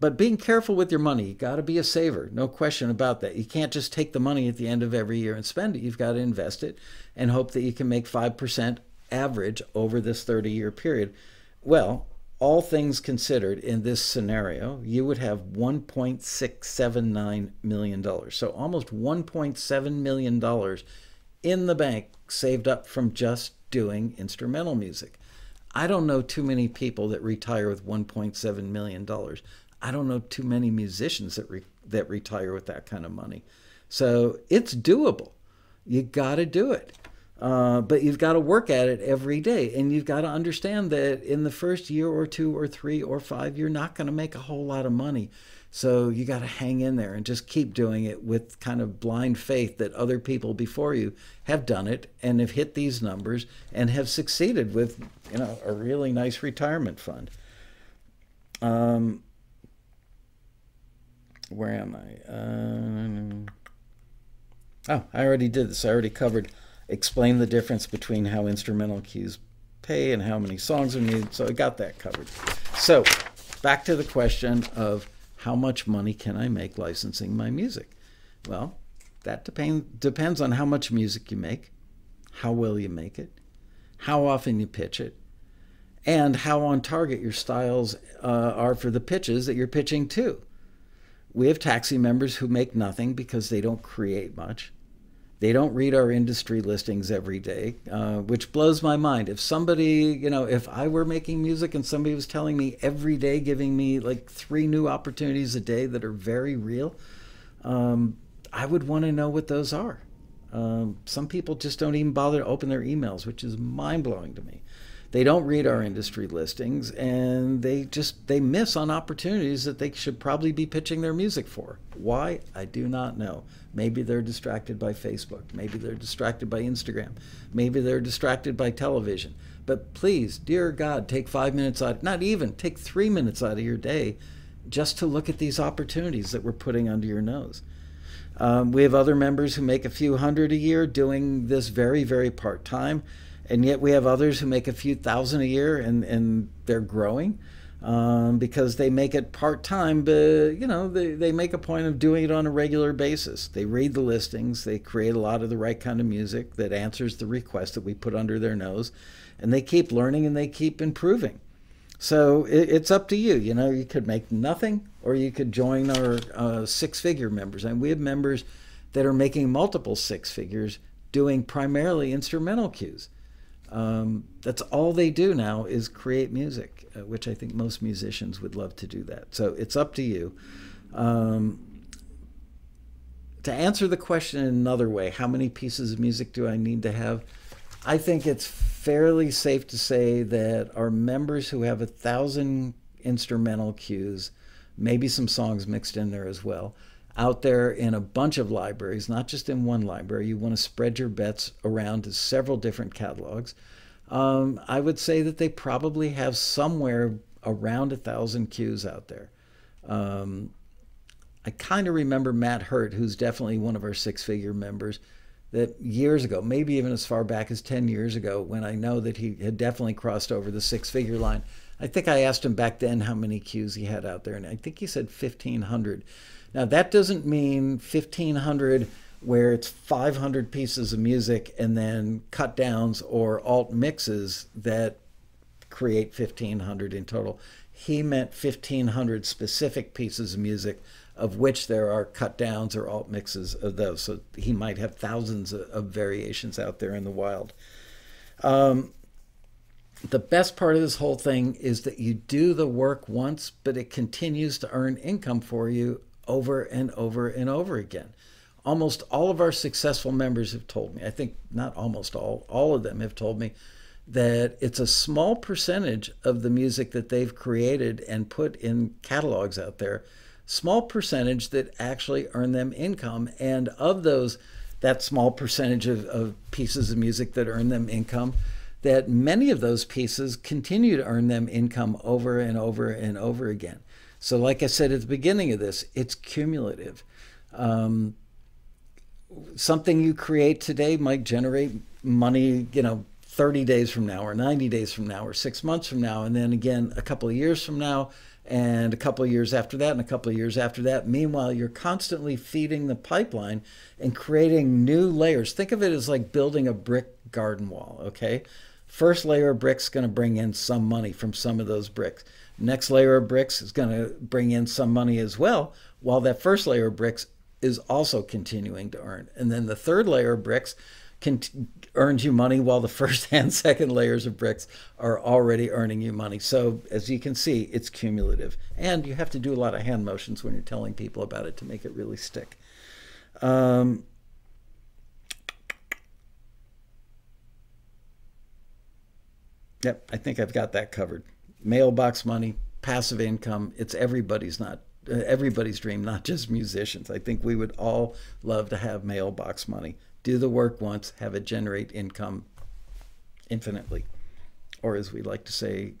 but being careful with your money. You got to be a saver, no question about that. You can't just take the money at the end of every year and spend it. You've got to invest it and hope that you can make 5% average over this 30 year period. Well, all things considered, in this scenario, you would have $1.679 million. So almost $1.7 million in the bank saved up from just doing instrumental music. I don't know too many people that retire with 1.7 million dollars. I don't know too many musicians that re- that retire with that kind of money. So it's doable. You got to do it. Uh, but you've got to work at it every day. And you've got to understand that in the first year or two or three or five, you're not going to make a whole lot of money. So you got to hang in there and just keep doing it with kind of blind faith that other people before you have done it and have hit these numbers and have succeeded with, you know, a really nice retirement fund. Um, where am I? Uh, oh, I already did this. I already covered, explain the difference between how instrumental cues pay and how many songs are needed. So I got that covered. So back to the question of how much money can I make licensing my music? Well, that depend, depends on how much music you make, how well you make it, how often you pitch it, and how on target your styles uh, are for the pitches that you're pitching to. We have taxi members who make nothing because they don't create much. They don't read our industry listings every day, uh, which blows my mind. If somebody, you know, if I were making music and somebody was telling me every day, giving me like three new opportunities a day that are very real, um, I would want to know what those are. Um, some people just don't even bother to open their emails, which is mind blowing to me they don't read our industry listings and they just they miss on opportunities that they should probably be pitching their music for. Why? I do not know. Maybe they're distracted by facebook. Maybe they're distracted by instagram. Maybe they're distracted by television. But please dear god take five minutes out not even take three minutes out of your day just to look at these opportunities that we're putting under your nose. Um, we have other members who make a few hundred a year doing this very very part-time and yet we have others who make a few thousand a year and, and they're growing. um, because they make it part time, but you know they, they make a point of doing it on a regular basis. They read the listings, they create a lot of the right kind of music that answers the request that we put under their nose, and they keep learning and they keep improving. So it, it's up to you. You know, you could make nothing, or you could join our uh, six figure members, and we have members that are making multiple six figures doing primarily instrumental cues. Um, that's all they do now is create music, uh, which I think most musicians would love to do that. So it's up to you. Um, to answer the question in another way, how many pieces of music do I need to have? I think it's fairly safe to say that our members who have a thousand instrumental cues, maybe some songs mixed in there as well, out there in a bunch of libraries, not just in one library. You want to spread your bets around to several different catalogs. Um, I would say that they probably have somewhere around a thousand cues out there. Um, I kind of remember Matt Hirt, who's definitely one of our six figure members, that years ago, maybe even as far back as 10 years ago, when I know that he had definitely crossed over the six figure line, I think I asked him back then how many cues he had out there, and I think he said 1,500. Now, that doesn't mean 1,500 where it's 500 pieces of music and then cut downs or alt mixes that create 1,500 in total. He meant 1,500 specific pieces of music, of which there are cut downs or alt mixes of those. So he might have thousands of, variations out there in the wild. Um, the best part of this whole thing is that you do the work once, but it continues to earn income for you over and over and over again. Almost all of our successful members have told me, I think not almost all, all of them have told me that it's a small percentage of the music that they've created and put in catalogs out there, small percentage that actually earn them income. And of those, that small percentage of, of pieces of music that earn them income, that many of those pieces continue to earn them income over and over and over again. So, like I said at the beginning of this, it's cumulative. Um, something you create today might generate money, you know, 30 days from now, or 90 days from now, or six months from now, and then again a couple of years from now, and a couple of years after that, and a couple of years after that. Meanwhile, you're constantly feeding the pipeline and creating new layers. Think of it as like building a brick garden wall, okay? First layer of bricks going to bring in some money from some of those bricks. Next layer of bricks is going to bring in some money as well, while that first layer of bricks is also continuing to earn. And then the third layer of bricks can earns you money while the first and second layers of bricks are already earning you money. So as you can see, it's cumulative. And you have to do a lot of hand motions when you're telling people about it to make it really stick. Um, yep, I think I've got that covered mailbox money, passive income. It's everybody's not uh, everybody's dream, not just musicians. I think we would all love to have mailbox money. Do the work once, have it generate income infinitely, or as we like to say,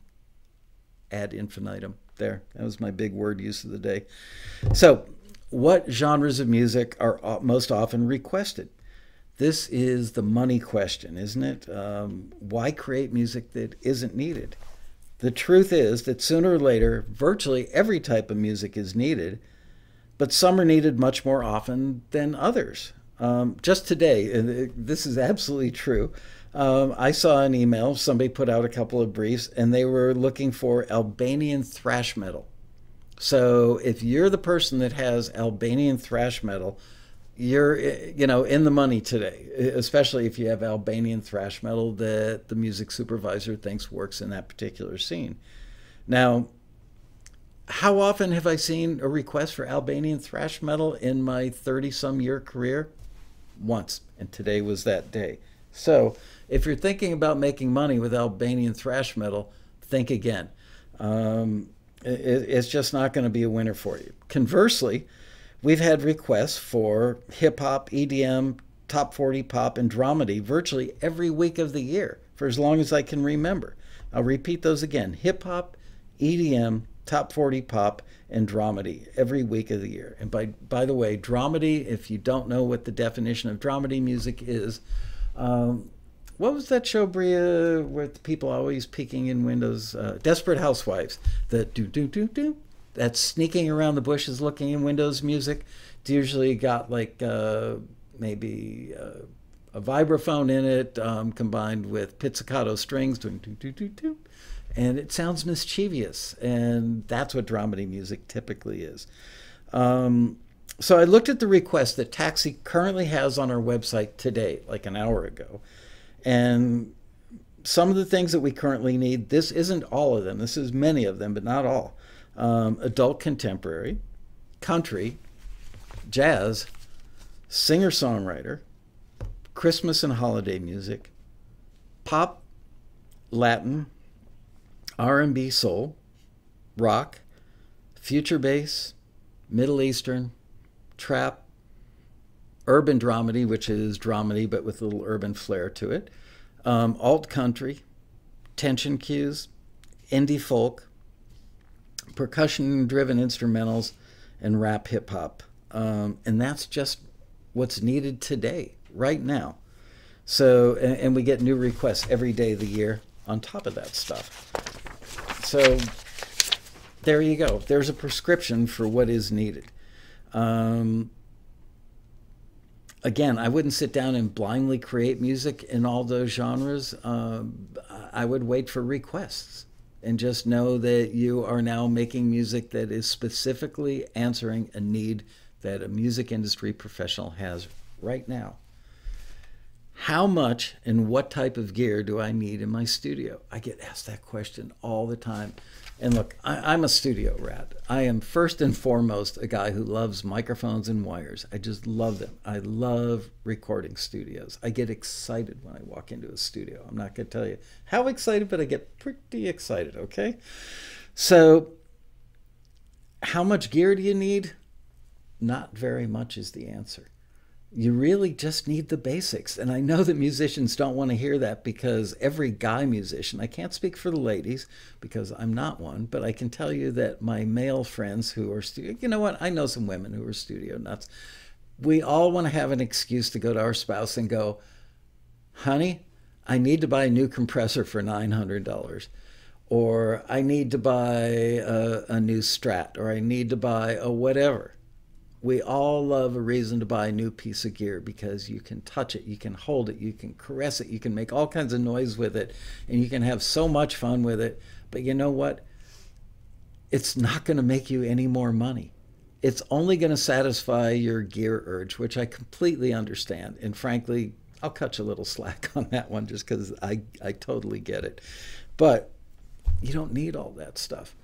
ad infinitum. There, that was my big word use of the day. So, what genres of music are most often requested? This is the money question, isn't it? Um, why create music that isn't needed? The truth is that sooner or later, virtually every type of music is needed, but some are needed much more often than others. Um, just today, and this is absolutely true, um, I saw an email. Somebody put out a couple of briefs, and they were looking for Albanian thrash metal. So if you're the person that has Albanian thrash metal, you're you know in the money today especially if you have albanian thrash metal that the music supervisor thinks works in that particular scene. Now how often have i seen a request for albanian thrash metal in my 30 some year career? Once and today was that day. So if you're thinking about making money with albanian thrash metal think again. Um, it, it's just not going to be a winner for you. Conversely We've had requests for hip hop, EDM, top 40 pop, and dramedy virtually every week of the year for as long as I can remember. I'll repeat those again hip hop, EDM, top 40 pop, and dramedy every week of the year. And by, by the way, dramedy, if you don't know what the definition of dramedy music is, um, what was that show, Bria, with people always peeking in windows? Uh, Desperate Housewives. The do do do do. That's sneaking around the bushes, looking in windows. Music. It's usually got like uh, maybe uh, a vibraphone in it, um, combined with pizzicato strings, doing do do do do, and it sounds mischievous. And that's what dramedy music typically is. Um, so I looked at the request that Taxi currently has on our website today, like an hour ago, and some of the things that we currently need. This isn't all of them. This is many of them, but not all. Um, adult contemporary, country, jazz, singer songwriter, Christmas and holiday music, pop, Latin, R&B soul, rock, future bass, Middle Eastern, trap, urban dramedy, which is dramedy but with a little urban flair to it, um, alt country, tension cues, indie folk, percussion driven instrumentals, and rap hip hop. Um, and that's just what's needed today, right now. So, and, and we get new requests every day of the year on top of that stuff. So, there you go. There's a prescription for what is needed. Um, again, I wouldn't sit down and blindly create music in all those genres. Um, I would wait for requests and just know that you are now making music that is specifically answering a need that a music industry professional has right now. How much and what type of gear do I need in my studio? I get asked that question all the time. And look, I, am a studio rat. I am first and foremost a guy who loves microphones and wires. I just love them. I love recording studios. I get excited when I walk into a studio. I'm not going to tell you how excited, but I get pretty excited, okay? So, how much gear do you need? Not very much is the answer you really just need the basics. And I know that musicians don't want to hear that because every guy musician, I can't speak for the ladies because I'm not one, but I can tell you that my male friends who are studio, you know what? I know some women who are studio nuts. We all want to have an excuse to go to our spouse and go, honey, I need to buy a new compressor for $900 or I need to buy a, a new strat or I need to buy a whatever we all love a reason to buy a new piece of gear because you can touch it, you can hold it, you can caress it, you can make all kinds of noise with it, and you can have so much fun with it. But you know what? It's not going to make you any more money. It's only going to satisfy your gear urge, which I completely understand. And frankly, I'll cut you a little slack on that one just because I, I totally get it. But you don't need all that stuff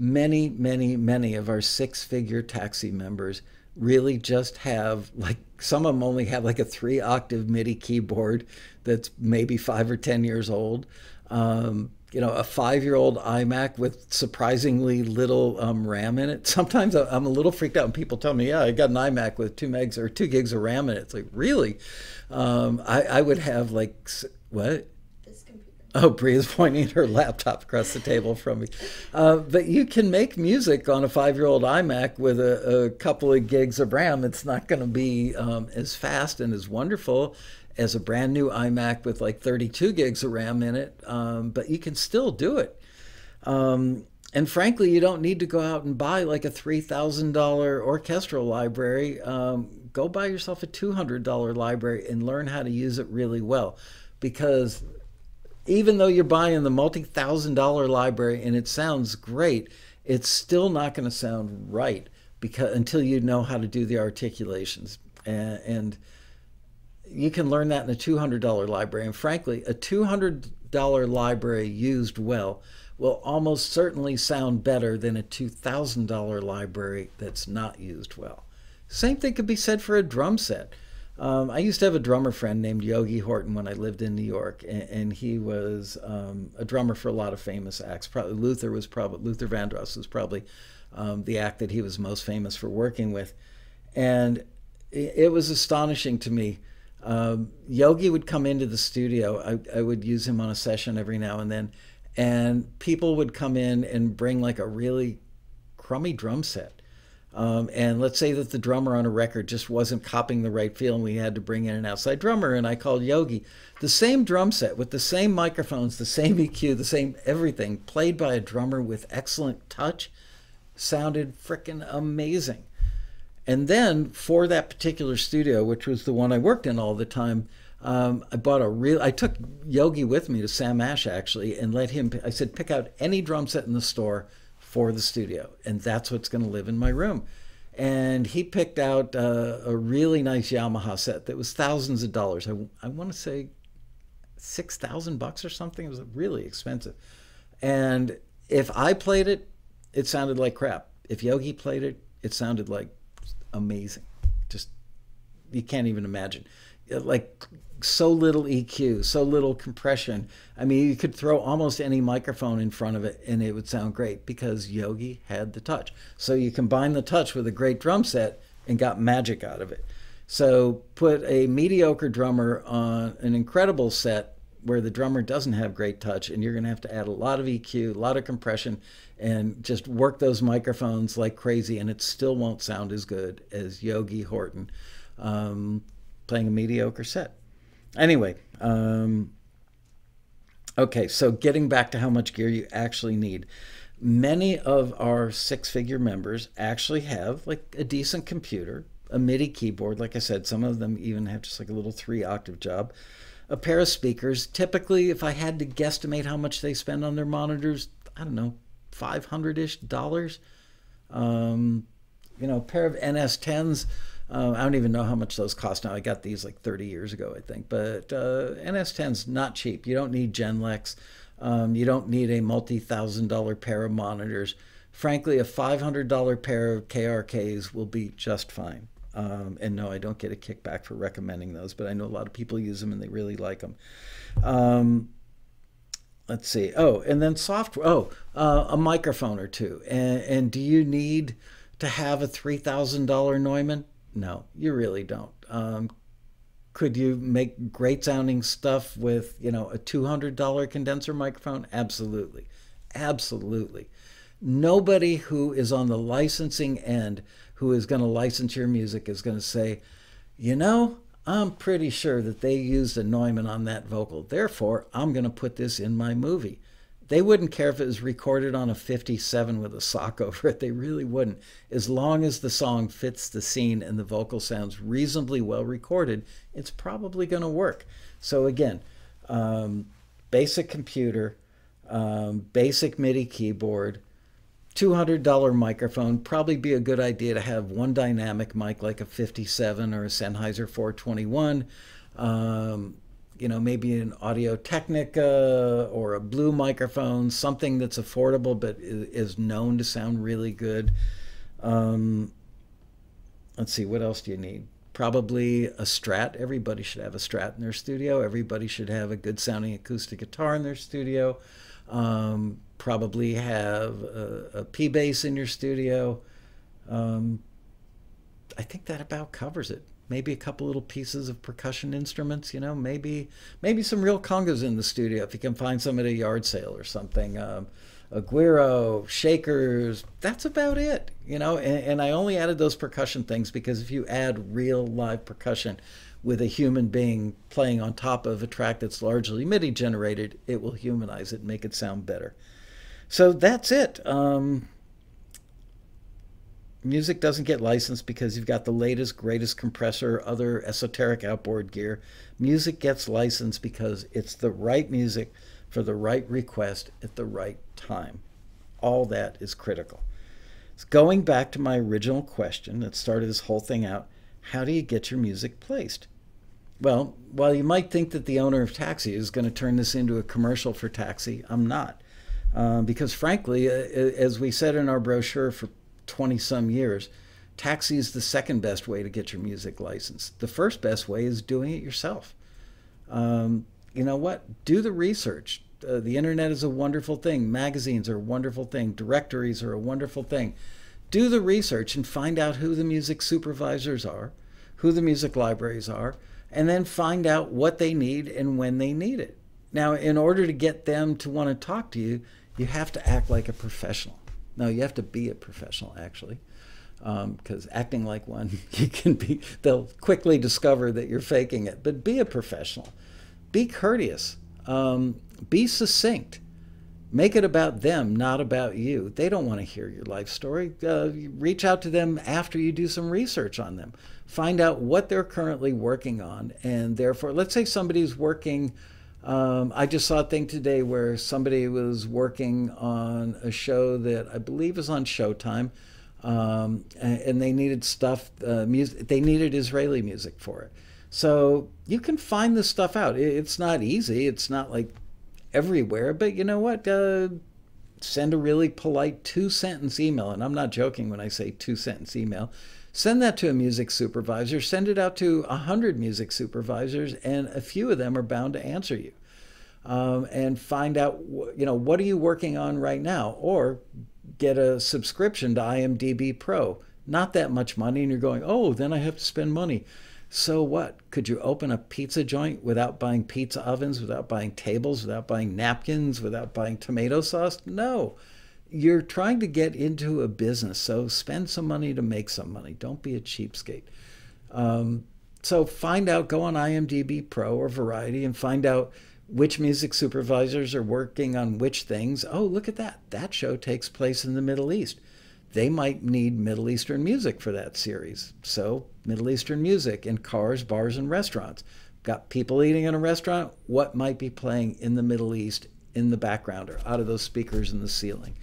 many, many, many of our six figure taxi members really just have like some of them only have like a three octave MIDI keyboard that's maybe five or 10 years old. Um, you know, a five year old iMac with surprisingly little um, RAM in it. Sometimes I'm a little freaked out when people tell me, yeah, I got an iMac with two megs or two gigs of RAM in it. It's like, really? Um, I, I would have like, what? Oh, Bria's pointing her laptop across the table from me. Uh, but you can make music on a five year old iMac with a, a, couple of gigs of RAM. It's not going to be um, as fast and as wonderful as a brand new iMac with like 32 gigs of RAM in it, um, but you can still do it. Um, and frankly, you don't need to go out and buy like a $3,000 orchestral library. Um, go buy yourself a $200 library and learn how to use it really well because even though you're buying the multi-thousand dollar library and it sounds great, it's still not going to sound right because until you know how to do the articulations. And, and you can learn that in a $200 library. And frankly a $200 library used well will almost certainly sound better than a $2000 library that's not used well. Same thing could be said for a drum set um, I used to have a drummer friend named Yogi Horton when I lived in New York, and, and he was um, a drummer for a lot of famous acts. Probably Luther was probably Luther Vandross was probably um, the act that he was most famous for working with, and it, it was astonishing to me. Um, Yogi would come into the studio. I, I would use him on a session every now and then, and people would come in and bring like a really crummy drum set Um, and let's say that the drummer on a record just wasn't copying the right feel and we had to bring in an outside drummer. And I called Yogi. The same drum set with the same microphones, the same EQ, the same everything, played by a drummer with excellent touch, sounded freaking amazing. And then for that particular studio, which was the one I worked in all the time, um, I bought a real. I took Yogi with me to Sam Ash actually, and let him. I said, pick out any drum set in the store for the studio, and that's what's going to live in my room. And he picked out uh, a really nice Yamaha set that was thousands of dollars. I, I want to say six thousand bucks or something. It was really expensive. And if I played it, it sounded like crap. If Yogi played it, it sounded like amazing. Just you can't even imagine. Like so little EQ, so little compression. I mean, you could throw almost any microphone in front of it and it would sound great because Yogi had the touch. So you combine the touch with a great drum set and got magic out of it. So put a mediocre drummer on an incredible set where the drummer doesn't have great touch and you're going to have to add a lot of EQ, a lot of compression and just work those microphones like crazy and it still won't sound as good as Yogi Horton um, playing a mediocre set. Anyway, um, okay, so getting back to how much gear you actually need. Many of our six figure members actually have like a decent computer, a MIDI keyboard. Like I said, some of them even have just like a little three octave job, a pair of speakers. Typically, if I had to guesstimate how much they spend on their monitors, I don't know, 500 ish dollars. Um, you know, a pair of NS10s uh, I don't even know how much those cost now. I got these like 30 years ago, I think. But uh, NS10's not cheap. You don't need Genelecs. Um, you don't need a multi thousand dollar pair of monitors. Frankly, a $500 pair of KRKs will be just fine. Um, and no, I don't get a kickback for recommending those, but I know a lot of people use them and they really like them. Um, let's see. Oh, and then software. Oh, uh, a microphone or two. And, and do you need to have a $3,000 Neumann? No, you really don't. Um, could you make great sounding stuff with, you know, a $200 condenser microphone? Absolutely. Absolutely. Nobody who is on the licensing end who is going to license your music is going to say, you know, I'm pretty sure that they used a Neumann on that vocal. Therefore, I'm going to put this in my movie. They wouldn't care if it was recorded on a 57 with a sock over it. They really wouldn't. As long as the song fits the scene and the vocal sounds reasonably well recorded, it's probably going to work. So, again, um, basic computer, um, basic MIDI keyboard, $200 microphone. Probably be a good idea to have one dynamic mic like a 57 or a Sennheiser 421. Um, you know, maybe an Audio Technica or a blue microphone, something that's affordable but is known to sound really good. Um, let's see, what else do you need? Probably a Strat. Everybody should have a Strat in their studio. Everybody should have a good sounding acoustic guitar in their studio. Um, probably have a, a P bass in your studio. Um, I think that about covers it maybe a couple little pieces of percussion instruments you know maybe maybe some real congas in the studio if you can find some at a yard sale or something um, a guiro shakers that's about it you know and, and i only added those percussion things because if you add real live percussion with a human being playing on top of a track that's largely midi generated it will humanize it and make it sound better. So that's it um, music doesn't get licensed because you've got the latest, greatest compressor, other esoteric outboard gear. Music gets licensed because it's the right music for the right request at the right time. All that is critical. So going back to my original question that started this whole thing out how do you get your music placed? Well, while you might think that the owner of Taxi is going to turn this into a commercial for Taxi, I'm not. Uh, because frankly, uh, as we said in our brochure for 20 some years, taxi is the second best way to get your music license. The first best way is doing it yourself. Um, you know what? Do the research. Uh, the internet is a wonderful thing. Magazines are a wonderful thing. Directories are a wonderful thing. Do the research and find out who the music supervisors are, who the music libraries are, and then find out what they need and when they need it. Now, in order to get them to want to talk to you, you have to act like a professional No, you have to be a professional, actually. Because um, acting like one, you can be, they'll quickly discover that you're faking it. But be a professional. Be courteous. Um, be succinct. Make it about them, not about you. They don't want to hear your life story. Uh, reach out to them after you do some research on them. Find out what they're currently working on. And therefore, let's say somebody's working. Um, I just saw a thing today where somebody was working on a show that I believe is on Showtime. Um, and, and, they needed stuff, uh, music, they needed Israeli music for it. So you can find this stuff out. It's not easy. It's not like everywhere. But you know what? Uh, send a really polite two sentence email. And I'm not joking when I say two sentence email. Send that to a music supervisor. Send it out to 100 music supervisors, and a few of them are bound to answer you. Um, and find out, you know, what are you working on right now? Or get a subscription to IMDb Pro. Not that much money, and you're going, oh, then I have to spend money. So what? Could you open a pizza joint without buying pizza ovens, without buying tables, without buying napkins, without buying tomato sauce? No. You're trying to get into a business, so spend some money to make some money. Don't be a cheapskate. Um, so find out, go on IMDb Pro or Variety and find out which music supervisors are working on which things. Oh, look at that. That show takes place in the Middle East they might need Middle Eastern music for that series. So, Middle Eastern music in cars, bars, and restaurants. Got people eating in a restaurant. What might be playing in the Middle East in the background or out of those speakers in the ceiling?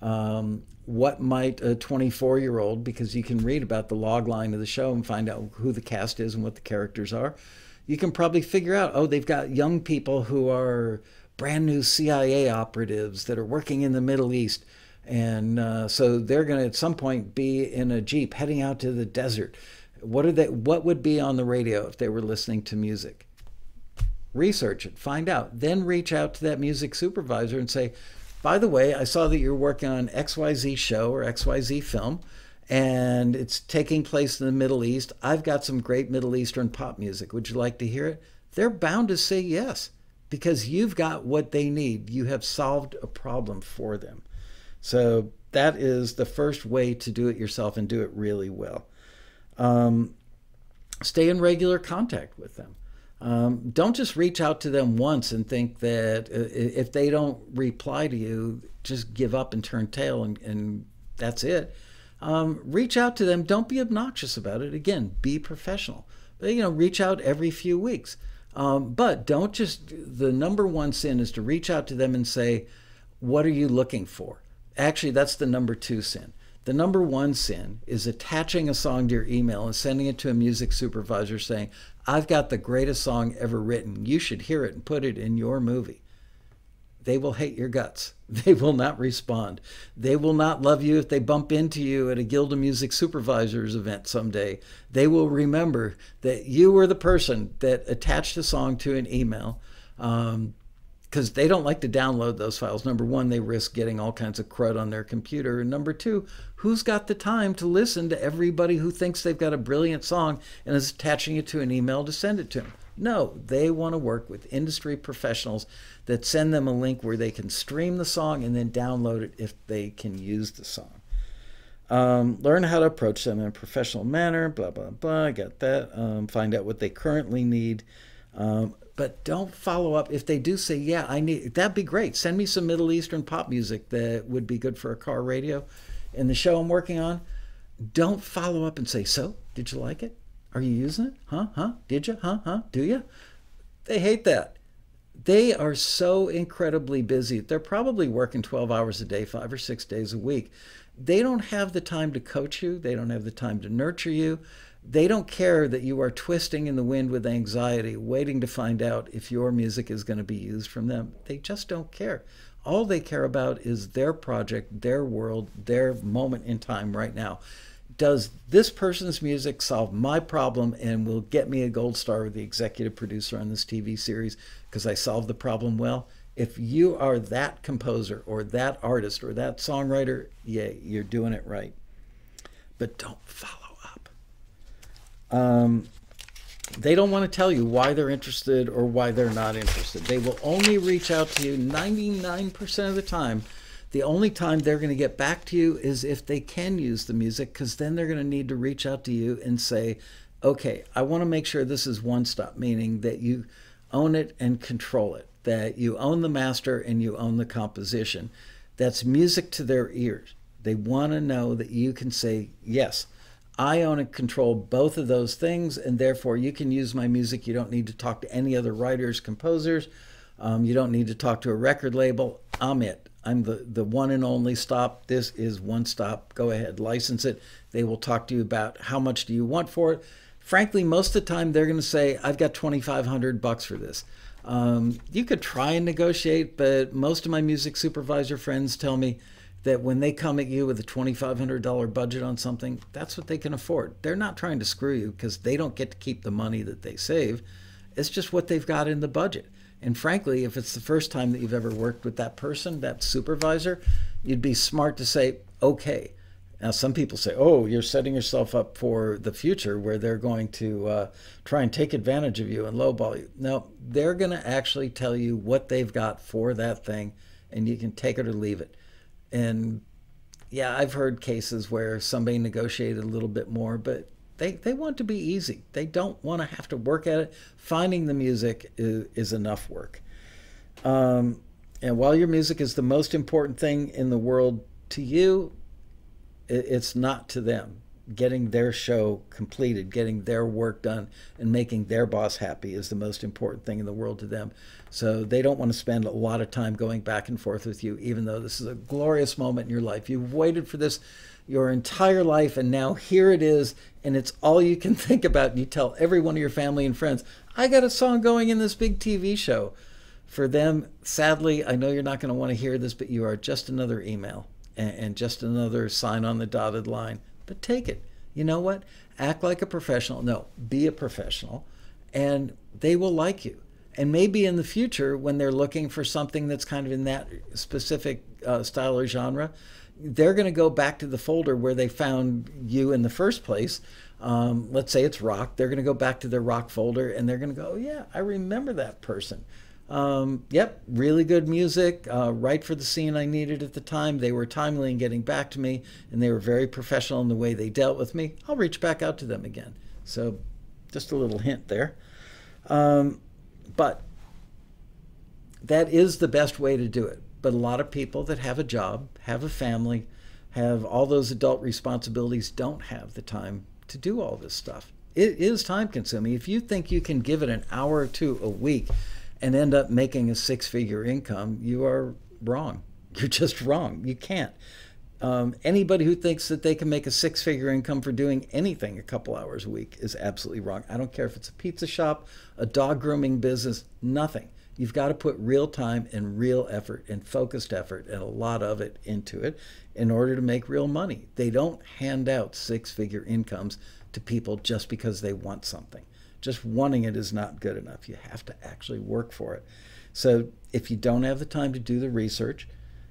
Um, what might a 24 year old, because you can read about the log line of the show and find out who the cast is and what the characters are, you can probably figure out oh, they've got young people who are brand new CIA operatives that are working in the Middle East and uh, so they're going to at some point be in a jeep heading out to the desert. What are they? What would be on the radio if they were listening to music? Research it, find out, then reach out to that music supervisor and say, "By the way, I saw that you're working on XYZ show or XYZ film." and it's taking place in the Middle East. I've got some great Middle Eastern pop music. Would you like to hear it? They're bound to say yes because you've got what they need. You have solved a problem for them. So that is the first way to do it yourself and do it really well. Um, stay in regular contact with them. Um, don't just reach out to them once and think that uh, if they don't reply to you, just give up and turn tail and, and that's it. Um, reach out to them. Don't be obnoxious about it. Again, be professional. But, you know, reach out every few weeks. Um, but don't just, the number one sin is to reach out to them and say, What are you looking for? Actually, that's the number two sin. The number one sin is attaching a song to your email and sending it to a music supervisor saying, I've got the greatest song ever written. You should hear it and put it in your movie. They will hate your guts. They will not respond. They will not love you if they bump into you at a Guild of Music Supervisors event someday. They will remember that you were the person that attached a song to an email. Um, because they don't like to download those files. Number one, they risk getting all kinds of crud on their computer. And number two, who's got the time to listen to everybody who thinks they've got a brilliant song and is attaching it to an email to send it to them? No, they want to work with industry professionals that send them a link where they can stream the song and then download it if they can use the song. Um, learn how to approach them in a professional manner, blah, blah, blah. I got that. Um, find out what they currently need. Um, but don't follow up. If they do say yeah i need that'd be great. Send me some middle eastern pop music that would be good for a car radio in the show i'm working on. Don't follow up and say so did you like it? Are you using it? Huh? Huh? Did you? Huh? Huh? Do you? They hate that. They are so incredibly busy. They're probably working 12 hours a day five or six days a week. They don't have the time to coach you. They don't have the time to nurture you they don't care that you are twisting in the wind with anxiety, waiting to find out if your music is going to be used from them. They just don't care. All they care about is their project, their world, their moment in time right now. Does this person's music solve my problem and will get me a gold star with the executive producer on this TV series because I solved the problem well? If you are that composer or that artist or that songwriter, yeah, you're doing it right. But don't follow um, they don't want to tell you why they're interested or why they're not interested. They will only reach out to you 99% of the time. The only time they're going to get back to you is if they can use the music, because then they're going to need to reach out to you and say, okay, I want to make sure this is one stop, meaning that you own it and control it, that you own the master and you own the composition. That's music to their ears. They want to know that you can say, yes, I own and control both of those things, and therefore you can use my music. You don't need to talk to any other writers, composers. Um, you don't need to talk to a record label. I'm it. I'm the, the one and only stop. This is one stop. Go ahead, license it. They will talk to you about how much do you want for it. Frankly, most of the time they're going to say, "I've got 2,500 bucks for this." Um, you could try and negotiate, but most of my music supervisor friends tell me that when they come at you with a $2,500 budget on something, that's what they can afford. They're not trying to screw you because they don't get to keep the money that they save. It's just what they've got in the budget. And frankly, if it's the first time that you've ever worked with that person, that supervisor, you'd be smart to say, okay. Now, some people say, oh, you're setting yourself up for the future where they're going to uh, try and take advantage of you and lowball you. No, they're going to actually tell you what they've got for that thing, and you can take it or leave it. And yeah, I've heard cases where somebody negotiated a little bit more, but they, they want to be easy. They don't want to have to work at it. Finding the music is, is enough work. Um, and while your music is the most important thing in the world to you, it, it's not to them. Getting their show completed, getting their work done, and making their boss happy is the most important thing in the world to them. So they don't want to spend a lot of time going back and forth with you, even though this is a glorious moment in your life. You've waited for this your entire life, and now here it is, and it's all you can think about. And you tell every one of your family and friends, I got a song going in this big TV show. For them, sadly, I know you're not going to want to hear this, but you are just another email and, just another sign on the dotted line. But take it. You know what? Act like a professional. No, be a professional, and they will like you. And maybe in the future, when they're looking for something that's kind of in that specific uh, style or genre, they're going to go back to the folder where they found you in the first place. Um, let's say it's rock. They're going to go back to their rock folder and they're going to go, oh, yeah, I remember that person. Um, yep, really good music, uh, right for the scene I needed at the time. They were timely in getting back to me, and they were very professional in the way they dealt with me. I'll reach back out to them again. So, just a little hint there. Um, but that is the best way to do it. But a lot of people that have a job, have a family, have all those adult responsibilities don't have the time to do all this stuff. It is time consuming. If you think you can give it an hour or two a week and end up making a six figure income, you are wrong. You're just wrong. You can't. Um, anybody who thinks that they can make a six figure income for doing anything a couple hours a week is absolutely wrong. I don't care if it's a pizza shop, a dog grooming business, nothing. You've got to put real time and real effort and focused effort and a lot of it into it in order to make real money. They don't hand out six figure incomes to people just because they want something. Just wanting it is not good enough. You have to actually work for it. So if you don't have the time to do the research,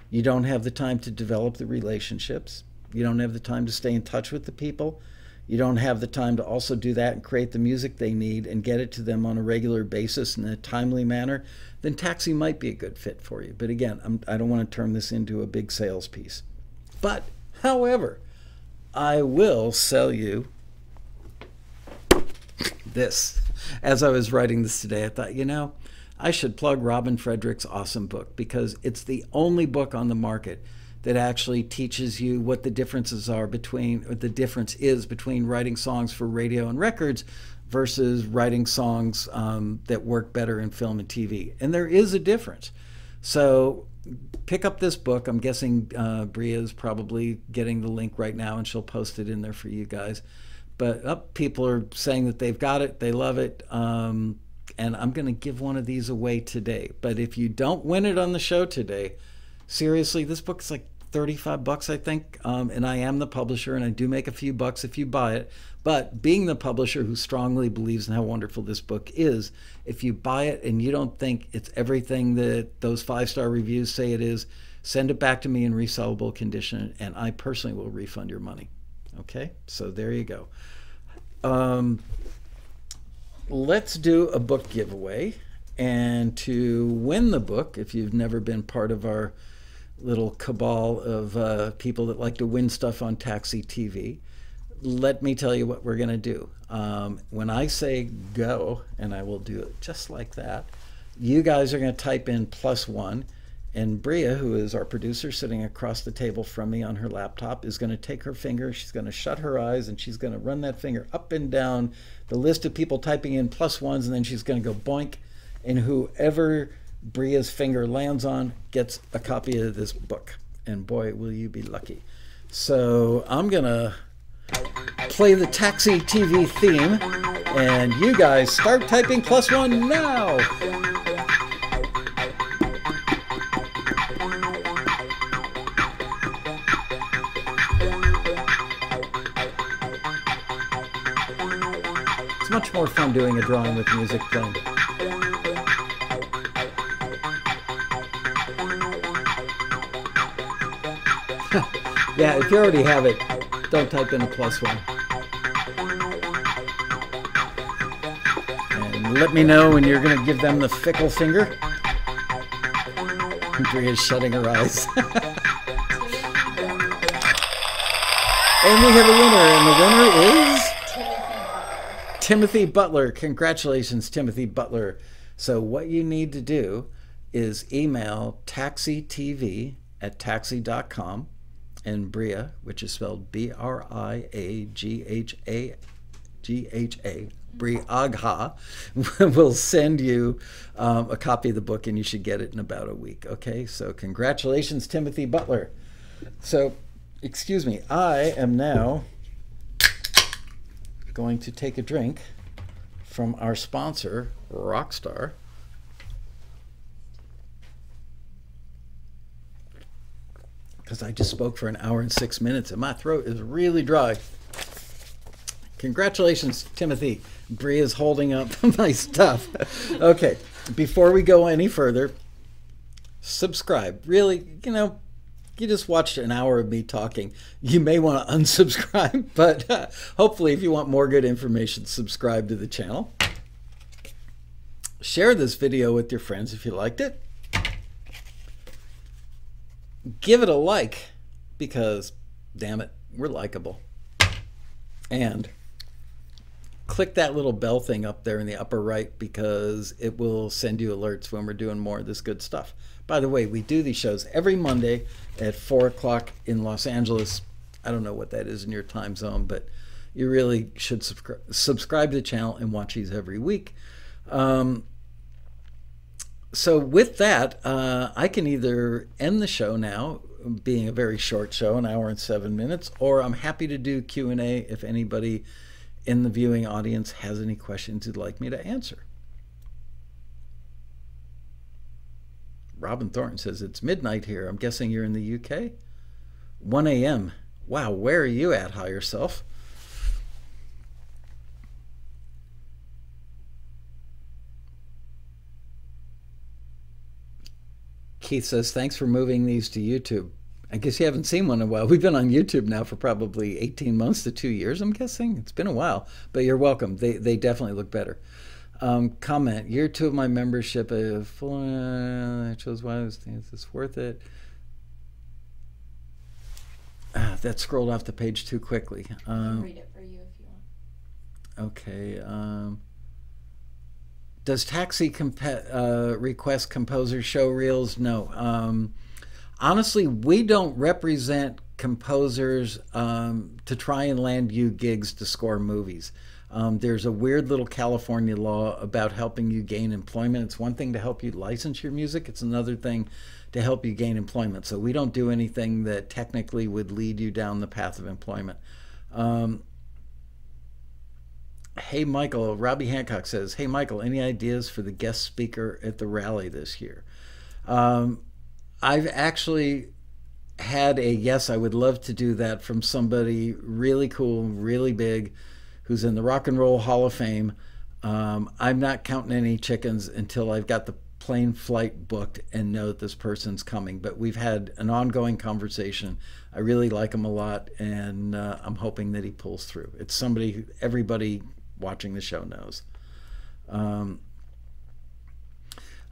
you don't have the time to develop the relationships, you don't have the time to stay in touch with the people, you don't have the time to also do that and create the music they need and get it to them on a regular basis in a timely manner, then taxi might be a good fit for you. But again, I'm, I do not want to turn this into a big sales piece. But, however, I will sell you this. As I was writing this today, I thought, you know, I should plug Robin Frederick's awesome book because it's the only book on the market that actually teaches you what the differences are between, or the difference is between writing songs for radio and records versus writing songs um, that work better in film and TV. And there is a difference. So pick up this book. I'm guessing uh, Bria is probably getting the link right now and she'll post it in there for you guys. But uh, people are saying that they've got it, they love it. Um, and I'm going to give one of these away today. But if you don't win it on the show today, seriously, this book is like 35 bucks, I think. Um, and I am the publisher and I do make a few bucks if you buy it. But being the publisher who strongly believes in how wonderful this book is, if you buy it and you don't think it's everything that those five star reviews say it is, send it back to me in resellable condition and I personally will refund your money. Okay, so there you go. Um, let's do a book giveaway. And to win the book, if you've never been part of our little cabal of uh, people that like to win stuff on Taxi TV. Let me tell you what we're going to do. Um, when I say go, and I will do it just like that, you guys are going to type in plus one. And Bria, who is our producer sitting across the table from me on her laptop, is going to take her finger, she's going to shut her eyes, and she's going to run that finger up and down the list of people typing in plus ones, and then she's going to go boink. And whoever Bria's finger lands on gets a copy of this book. And boy, will you be lucky. So I'm going to play the Taxi TV theme, and you guys start typing plus one now. Much more fun doing a drawing with music playing. yeah, if you already have it, don't type in a plus one. And let me know when you're going to give them the fickle finger. Andrea's shutting her eyes. and we have a winner, and the winner is Timothy Butler. Congratulations, Timothy Butler. So, what you need to do is email taxitv at taxi.com and Bria, which is spelled B R I A G H A G H A, Briagha, will send you um, a copy of the book and you should get it in about a week. Okay, so congratulations, Timothy Butler. So, excuse me, I am now going to take a drink from our sponsor, Rockstar. Because I just spoke for an hour and six minutes and my throat is really dry. Congratulations, Timothy. Bree is holding up my stuff. Okay, before we go any further, subscribe. Really, you know, you just watched an hour of me talking. You may want to unsubscribe, but uh, hopefully, if you want more good information, subscribe to the channel. Share this video with your friends if you liked it. Give it a like because, damn it, we're likable. And click that little bell thing up there in the upper right because it will send you alerts when we're doing more of this good stuff. By the way, we do these shows every Monday at 4 o'clock in Los Angeles. I don't know what that is in your time zone, but you really should subscribe, subscribe to the channel and watch these every week. Um, so with that, uh, I can either end the show now, being a very short show, an hour and seven minutes, or I'm happy to do Q&A if anybody in the viewing audience has any questions you'd like me to answer. Robin Thornton says, It's midnight here. I'm guessing you're in the UK? 1 a.m. Wow, where are you at, higher self? Keith says, Thanks for moving these to YouTube. I guess you haven't seen one in a while. We've been on YouTube now for probably 18 months to two years, I'm guessing. It's been a while, but you're welcome. They, they definitely look better. Um, comment, year two of my membership, I, uh, I chose why I was is this worth it? Ah, that scrolled off the page too quickly. Um, read it for you if you want. Okay. Um, does Taxi comp- uh, request composers show reels? No. Um, honestly, we don't represent composers um, to try and land you gigs to score movies. Um, there's a weird little California law about helping you gain employment. It's one thing to help you license your music, it's another thing to help you gain employment. So we don't do anything that technically would lead you down the path of employment. Um, Hey, Michael, Robbie Hancock says, Hey, Michael, any ideas for the guest speaker at the rally this year? Um, I've actually had a yes, I would love to do that from somebody really cool, really big, who's in the Rock and Roll Hall of Fame. Um, I'm not counting any chickens until I've got the plane flight booked and know that this person's coming. But we've had an ongoing conversation. I really like him a lot, and uh, I'm hoping that he pulls through. It's somebody everybody watching the show knows. Um,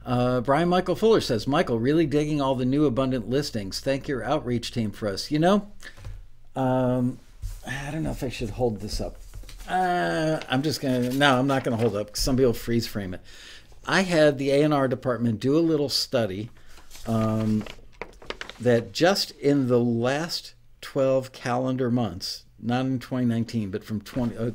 Uh, Brian Michael Fuller says, Michael, really digging all the new abundant listings. Thank your outreach team for us. You know, um, I don't know if I should hold this up. Uh, I'm just gonna no, I'm not gonna hold up. Some people freeze frame it. I had the A&R department do a little study um, that just in the last 12 calendar months, not in 2019, but from 20 uh,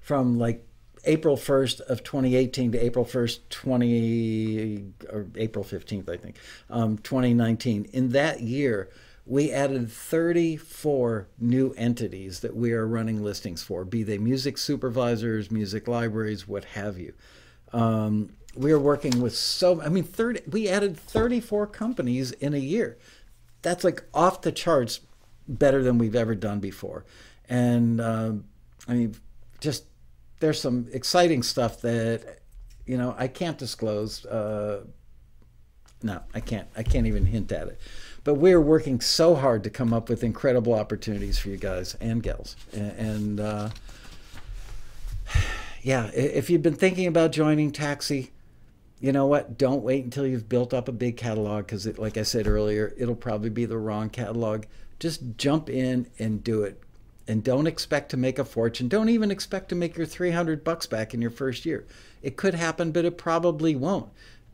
from like April 1st of 2018 to April 1st, 20 or April 15th, I think, um, 2019. In that year, we added 34 new entities that we are running listings for, be they music supervisors, music libraries, what have you. Um, we are working with so, I mean, 30, we added 34 companies in a year. That's like off the charts better than we've ever done before. And uh, I mean, just there's some exciting stuff that, you know, I can't disclose. Uh, no, I can't. I can't even hint at it. But we're working so hard to come up with incredible opportunities for you guys and gals. And, and uh, yeah, if you've been thinking about joining Taxi, you know what? Don't wait until you've built up a big catalog because, like I said earlier, it'll probably be the wrong catalog. Just jump in and do it. And don't expect to make a fortune. Don't even expect to make your 300 bucks back in your first year. It could happen, but it probably won't.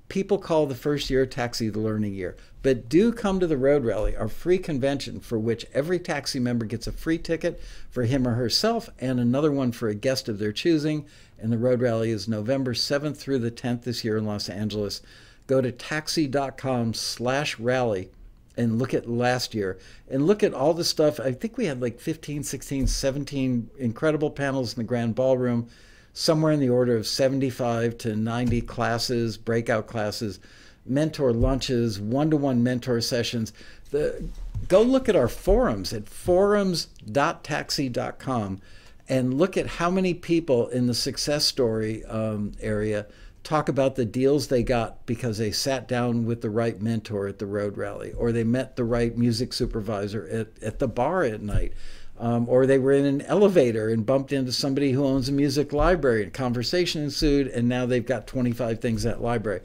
People call the first year taxi the learning year. But do come to the Road Rally, our free convention for which every taxi member gets a free ticket for him or herself and another one for a guest of their choosing. And the Road Rally is November 7th through the 10th this year in Los Angeles. Go to taxi.com slash rally and look at last year and look at all the stuff. I think we had like 15, 16, 17 incredible panels in the grand ballroom, somewhere in the order of 75 to 90 classes, breakout classes mentor lunches, one to one mentor sessions. The, go look at our forums at forums.taxi.com and look at how many people in the success story um, area talk about the deals they got because they sat down with the right mentor at the road rally or they met the right music supervisor at, at the bar at night. Um, or they were in an elevator and bumped into somebody who owns a music library and conversation ensued and now they've got 25 things at library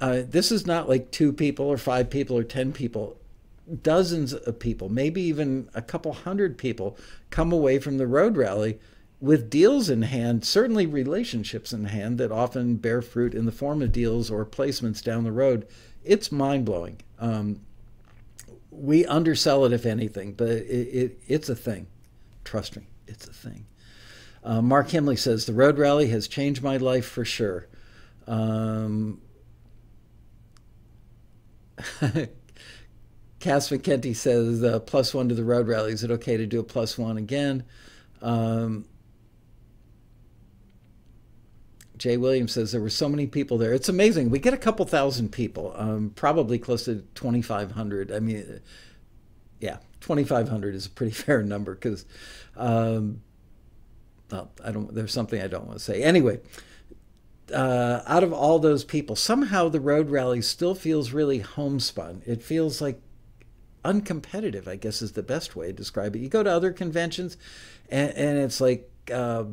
uh, this is not like two people or five people or 10 people. Dozens of people, maybe even a couple hundred people, come away from the road rally with deals in hand, certainly relationships in hand that often bear fruit in the form of deals or placements down the road. It's mind blowing. Um, we undersell it, if anything, but it, it, it's a thing. Trust me, it's a thing. Uh, Mark Himley says the road rally has changed my life for sure. Um, Cass McKenty says uh, plus one to the road rally. Is it okay to do a plus one again? Um, Jay Williams says there were so many people there. It's amazing. We get a couple thousand people, um, probably close to 2,500. I mean, yeah, 2,500 is a pretty fair number because, um, well, I don't. There's something I don't want to say. Anyway, uh, out of all those people, somehow the road rally still feels really homespun. It feels like uncompetitive, I guess is the best way to describe it. You go to other conventions, and, and it's like uh,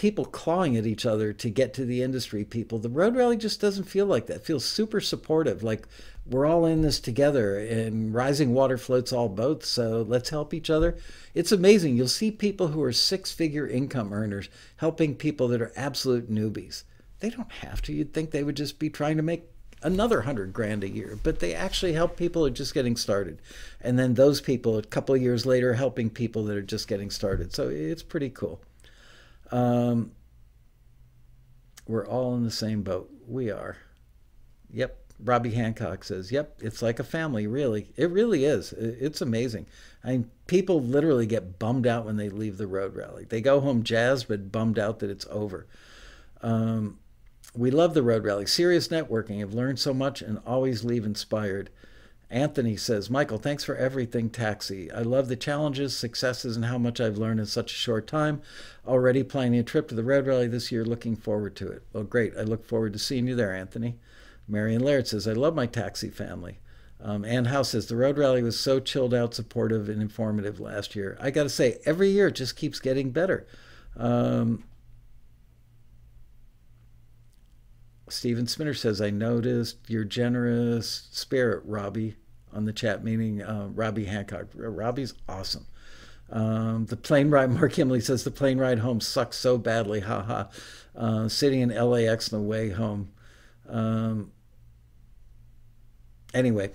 people clawing at each other to get to the industry people. The road rally just doesn't feel like that. It feels super supportive, like we're all in this together, and rising water floats all boats. So let's help each other. It's amazing. You'll see people who are six figure income earners helping people that are absolute newbies. They don't have to. You'd think they would just be trying to make another hundred grand a year, but they actually help people who are just getting started. And then those people, a couple of years later, helping people that are just getting started. So it's pretty cool. Um, we're all in the same boat. We are. Yep. Robbie Hancock says, "Yep, it's like a family, really. It really is. It's amazing. I mean, people literally get bummed out when they leave the road rally. They go home jazzed, but bummed out that it's over. Um, we love the road rally. Serious networking. I've learned so much and always leave inspired." Anthony says, Michael, thanks for everything, Taxi. I love the challenges, successes, and how much I've learned in such a short time. Already planning a trip to the Road Rally this year, looking forward to it. Well, great. I look forward to seeing you there, Anthony. Marion Laird says, I love my taxi family. Um, Ann House says, the road rally was so chilled out, supportive, and informative last year. I got to say, every year it just keeps getting better. Um, Stephen Spinner says, I noticed your generous spirit, Robbie, on the chat, meaning uh, Robbie Hancock. Robbie's awesome. Um, the plane ride, Mark Emily says, the plane ride home sucks so badly. Ha ha. Uh, sitting in LAX on the way home. Um, anyway,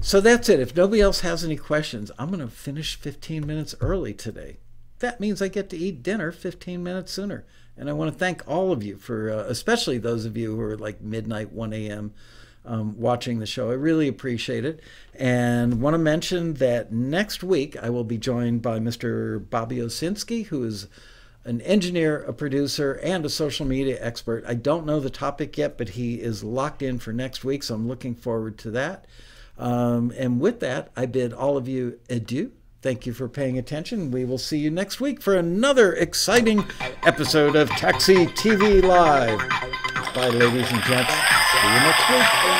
so that's it. If nobody else has any questions, I'm going to finish 15 minutes early today. That means I get to eat dinner 15 minutes sooner. And I want to thank all of you for, uh, especially those of you who are like midnight, 1 a.m. Um, watching the show. I really appreciate it. And want to mention that next week I will be joined by Mr. Bobby Owsinski, who is an engineer, a producer, and a social media expert. I don't know the topic yet, but he is locked in for next week, so I'm looking forward to that. Um, and with that, I bid all of you adieu. Thank you for paying attention. We will see you next week for another exciting episode of Taxi TV Live. Bye, ladies and gents. See you next week.